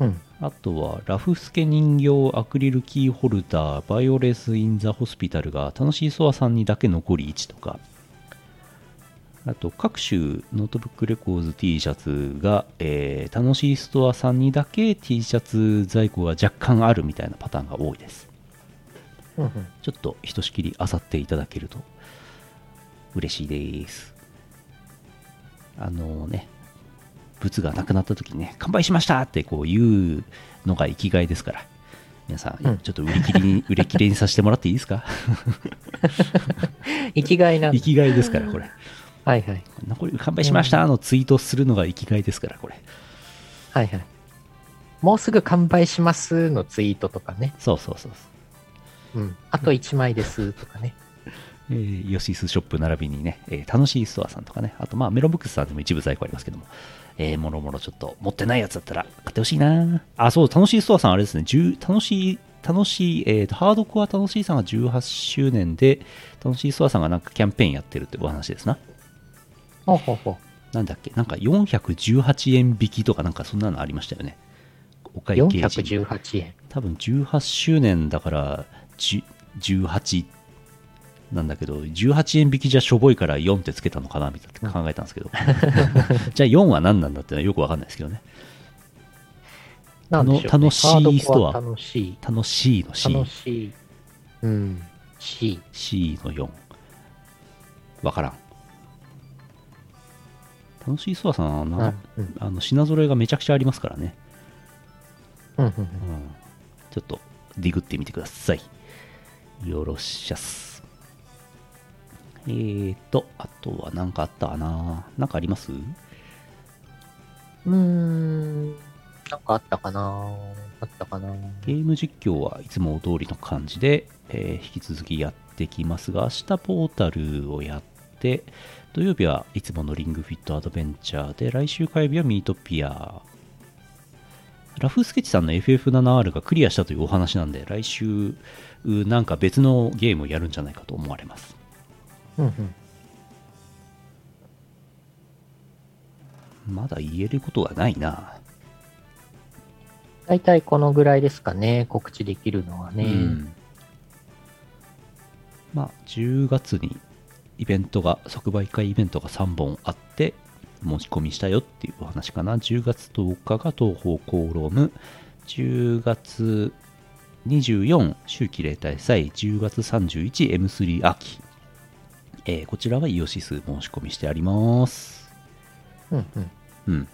う。うん。あとは、ラフスケ人形アクリルキーホルダー、バイオレンス・イン・ザ・ホスピタルが楽しいストアさんにだけ残り1とか、あと、各種ノートブックレコーズ T シャツが、えー楽しいストアさんにだけ T シャツ在庫が若干あるみたいなパターンが多いです。ちょっとひとしきり漁っていただけると嬉しいです。あのね、物がなくなった時にね、完売しましたってこう言うのが生きがいですから、皆さん、うんちょっと売り切りに、売り切れにさせてもらっていいですか？生きがいな。生きがいですから、これ。はいはい。残り完売しましたのツイートするのが生きがいですから、これ。はいはい。もうすぐ完売しますのツイートとかね。そうそうそうそう。うん。あと1枚ですとかね。えー、ヨシスショップ並びにね、えー楽しいストアさんとかね、あとまあメロンブックスさんでも一部在庫ありますけども、えー、もろもろちょっと持ってないやつだったら買ってほしいなあ、そう、楽しいストアさんあれですね、10楽しい、楽しい、えーと、ハードコア楽しいさんが18周年で、楽しいストアさんがなんかキャンペーンやってるってお話ですな。ほうほうほう。なんだっけ、なんか418円引きとかなんかそんなのありましたよね。お会計時に418円。多分18周年だから10 18なんだけど18円引きじゃしょぼいから4ってつけたのかなみたいな考えたんですけど。じゃあ4は何なんだってのはよくわかんないですけどね。ね、楽しいストア楽しい。楽しいの C 楽しい。うん。し。C の4わからん。楽しいストアさんはな、うん。うんあの品揃えがめちゃくちゃありますからね、うんうんちょっとディグってみてください。よろしゃっすえーとあとは何かあったかな？何かあります？うーん。なんかあったかな？あったかな？ゲーム実況はいつも通りの感じで、えー引き続きやってきますが、明日ポータルをやって、土曜日はいつものリングフィットアドベンチャーで、来週火曜日はミートピア。ラフスケッチさんの FF7R がクリアしたというお話なんで、来週、うなんか別のゲームをやるんじゃないかと思われます。うんうん。まだ言えることがないな。大体このぐらいですかね。告知できるのはね。うんまあ、10月にイベントが、即売会イベントが3本あって、持ち込みしたよっていうお話かな。10月10日が東方コーローム、10月24秋季例大祭、10月 31M3 秋。えーこちらはイオシス申し込みしてあります。うんうん。うん。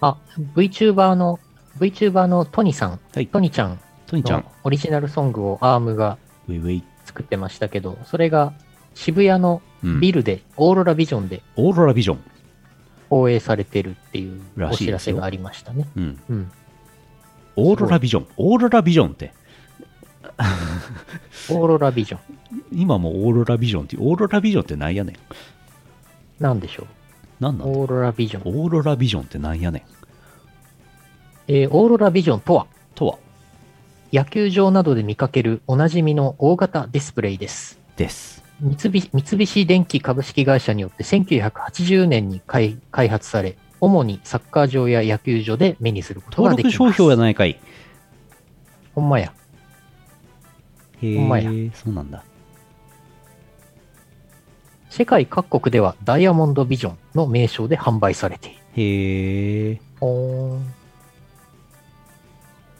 あ、VTuber の、VTuber のトニさん、はい。トニちゃんトニちゃんの、オリジナルソングをアームが。作ってましたけど、それが渋谷のうんビルで、オーロラビジョンでオーロラビジョン。放映されてるっていうお知らせがありましたね。うん。うん。オーロラビジョン。オーロラビジョンって。オーロラビジョン。今もオーロラビジョンっていう、オーロラビジョンってなんやねん。なんでしょう？なんなんだ？オーロラビジョン。オーロラビジョンってなんやねん。えーオーロラビジョンとは、とは、野球場などで見かけるおなじみの大型ディスプレイです。です。三菱三菱電機株式会社によって1980年に開開発され、主にサッカー場や野球場で目にすることが登できます。録商標やないかい。ほんまや。へほんまやえ、そうなんだ。世界各国ではダイヤモンドビジョンの名称で販売されている。へえ、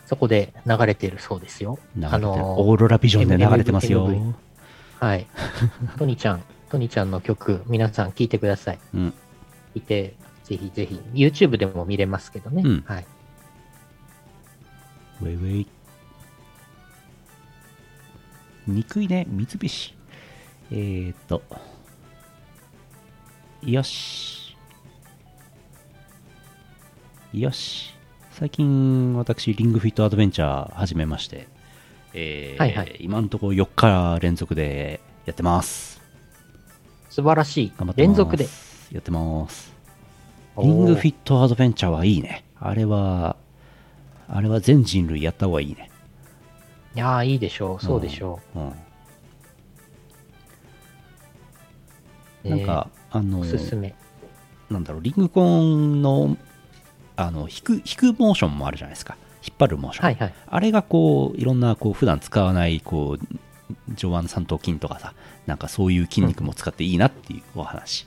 そこで流れているそうですよ。流れてる。あのーオーロラビジョンで流れてますよ。MV はい。トニちゃん、トニちゃんの曲、皆さん聴いてください。うん。聴いて、ぜひぜひ、YouTube でも見れますけどね。うんはい。ウェイウェイ。憎いね、三菱。えーっと。よし。よし。最近、私、リングフィットアドベンチャー始めまして、えーはいはい今のところ4日連続でやってます。素晴らしい頑張。って。連続で。やってます。リングフィットアドベンチャーはいいね。あれは、あれは全人類やった方がいいね。いやー、いいでしょう。そうでしょうん。う。なんか、あのえー、おすすめ。なんだろう、リングコンの、あの、引く、引くモーションもあるじゃないですか。引っ張るモーション。はいはい。あれがこう、いろんな、こう、普段使わない、こう、上腕三頭筋とかさ、なんかそういう筋肉も使っていいなっていうお話。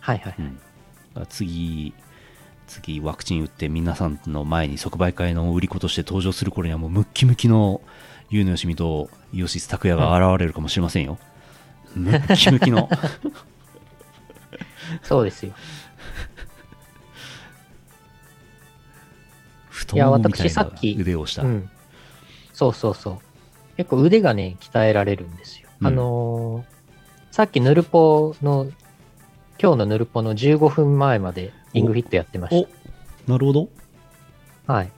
はいはい。うん。だから次、次、ワクチン打って皆さんの前に即売会の売り子として登場する頃にはもうムッキムキの優のよしみとイオシス拓也が現れるかもしれませんよ。ムッキムキの。そうですよ。太いやももみたいな私さっき腕をした。うん。そうそうそう。結構腕がね、鍛えられるんですよ。うんあのーさっきヌルポの、今日のヌルポの15分前までリングフィットやってましおなるほど。た。はい。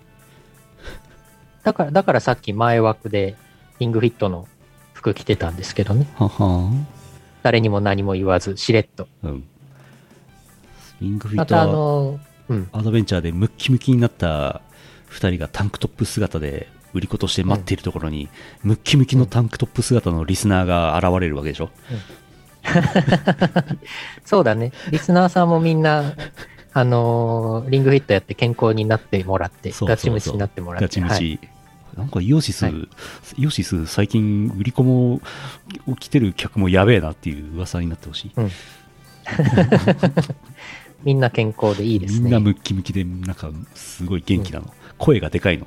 だから、だからさっき前枠でリングフィットの服着てたんですけどね。はは誰にも何も言わず、しれっと。うん。リングフィッまたあトのーうん。アドベンチャーでムッキムキになった2人がタンクトップ姿で売り子として待っているところに、ムッキムキのタンクトップ姿のリスナーが現れるわけでしょ。そうだね。リスナーさんもみんな、あのーリングフィットやって健康になってもらって、そうそうそうガチムチになってもらって。ガチムチ。はいなんかイオシス、はいイオシス最近売り子も来てる客もやべえなっていう噂になってほしい。みんな健康でいいですね。みんなムッキムキで、なんかすごい元気なの。声がでかいの。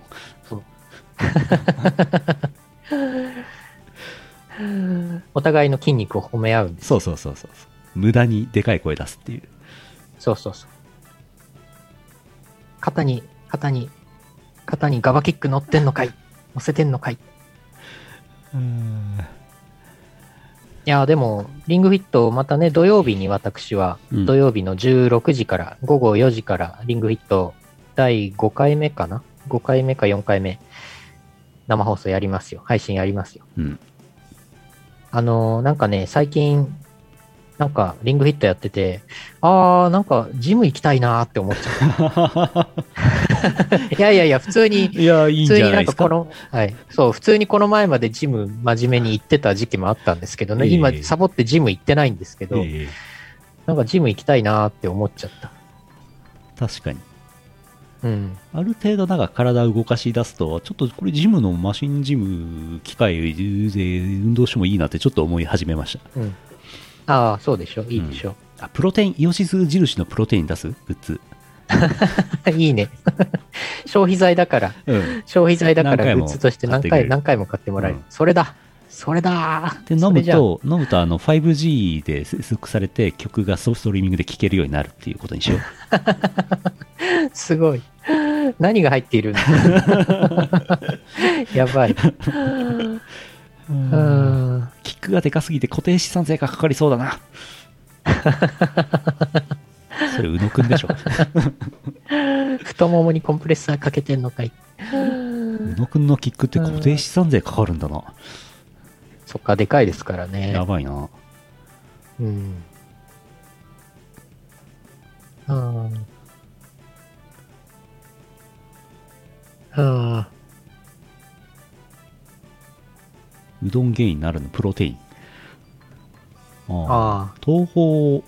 お互いの筋肉を褒め合うんです。そうそうそうそう。無駄にでかい声出すっていう。そうそうそう。肩に、肩に、肩にガバキック乗ってんのかい 乗せてんのかいいや、でも、リングフィット、またね、土曜日に私は、うん土曜日の16時から、午後4時から、リングフィット、第5回目かな ?5 回目か4回目、生放送やりますよ。配信やりますよ。うん。あのーなんかね、最近、なんか、リングフィットやってて、あー、なんか、ジム行きたいなーって思っちゃう。いやいやいや、普通に、いや、いいん普通にじゃなですか。ないんかこの、はい。そう、普通にこの前までジム真面目に行ってた時期もあったんですけどね、ええ今、サボってジム行ってないんですけど、ええなんかジム行きたいなーって思っちゃった。確かに。うん。ある程度なんか体を動かし出すと、ちょっとこれジムのマシンジム機械で運動してもいいなってちょっと思い始めました。うん。ああ、そうでしょ。いいでしょ。あ、プロテイン、イオシス印のプロテイン出す？グッズ。いいね。消費財だから、うん。消費財だからグッズとして何回、何回も買ってもらえる。うんそれだ。それだで、飲むと、飲むとあの 5G で接続されて曲がソフトリーミングで聴けるようになるっていうことにしよう。すごい。何が入っているんだやばい。うん。キックがでかすぎて固定資産税がかかりそうだな。それ宇野くんでしょ 太ももにコンプレッサーかけてんのかい。宇野くんのキックって固定資産税かかるんだな、そっか、でかいですからね。やばいなうん。ああ。ああ。うどんゲインなるの？プロテイン。ああ。あ東宝を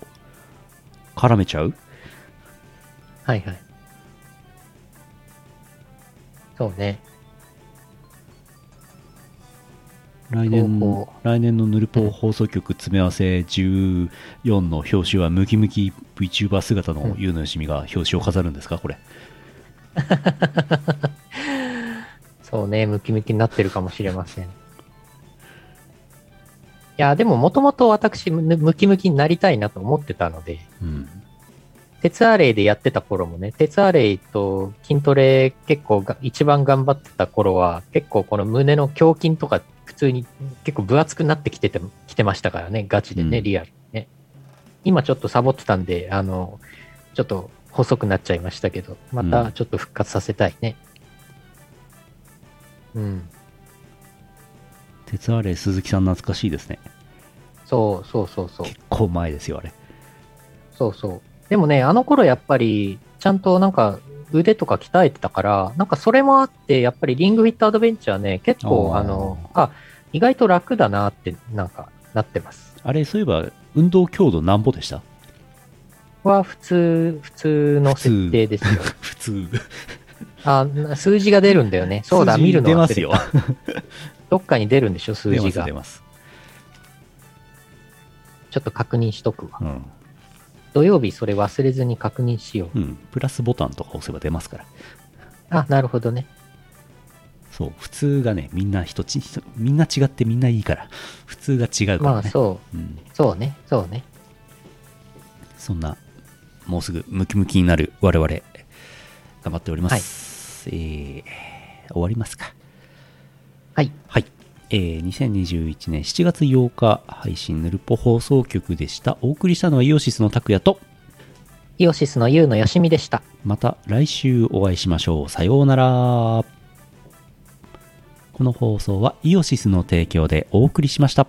絡めちゃう？あ。はいはい。そうね。来年東の来年のヌルポ放送局詰め合わせ14の表紙はムキムキ VTuber 姿のゆうのよしみが表紙を飾るんですか？これ。そうね、ムキムキになってるかもしれません。いや、でももともと私、むムキムキになりたいなと思ってたので、うん鉄アレイでやってた頃もね、鉄アレイと筋トレ結構が一番頑張ってた頃は、結構この胸の胸筋とか普通に結構分厚くなってきてて、きてましたからね、ガチでね、うんリアルにね。今ちょっとサボってたんで、あの、ちょっと細くなっちゃいましたけど、またちょっと復活させたいね。うん。鉄アレイ鈴木さん懐かしいですねそうそうそうそう。結構前ですよあれそうそう。でもね、あの頃やっぱり、ちゃんとなんか腕とか鍛えてたから、なんかそれもあって、やっぱりリングフィットアドベンチャーね、結構あの、あ、意外と楽だなって、なんか、なってます。あれそういえば運動強度なんぼでした？は普通、普通の設定ですよ。普通あ、な数字が出るんだよね。そうだ、見るの出ますよた。どっかに出るんでしょ、数字が。ちょっと確認しとくわ。うん、土曜日それ忘れずに確認しよう。うん、プラスボタンとか押せば出ますから。あ、なるほどね。そう。普通がねみんな一ち一みんな違ってみんないいから。普通が違うからね、まあそう、うん、そうね、そうね。そんなもうすぐムキムキになる我々頑張っております、えー終わりますかはい。はい、えー2021年7月8日配信ヌルポ放送局でした。お送りしたのはイオシスの拓也と。イオシスのユウのよしみでした。また来週お会いしましょう。さようなら。この放送はイオシスの提供でお送りしました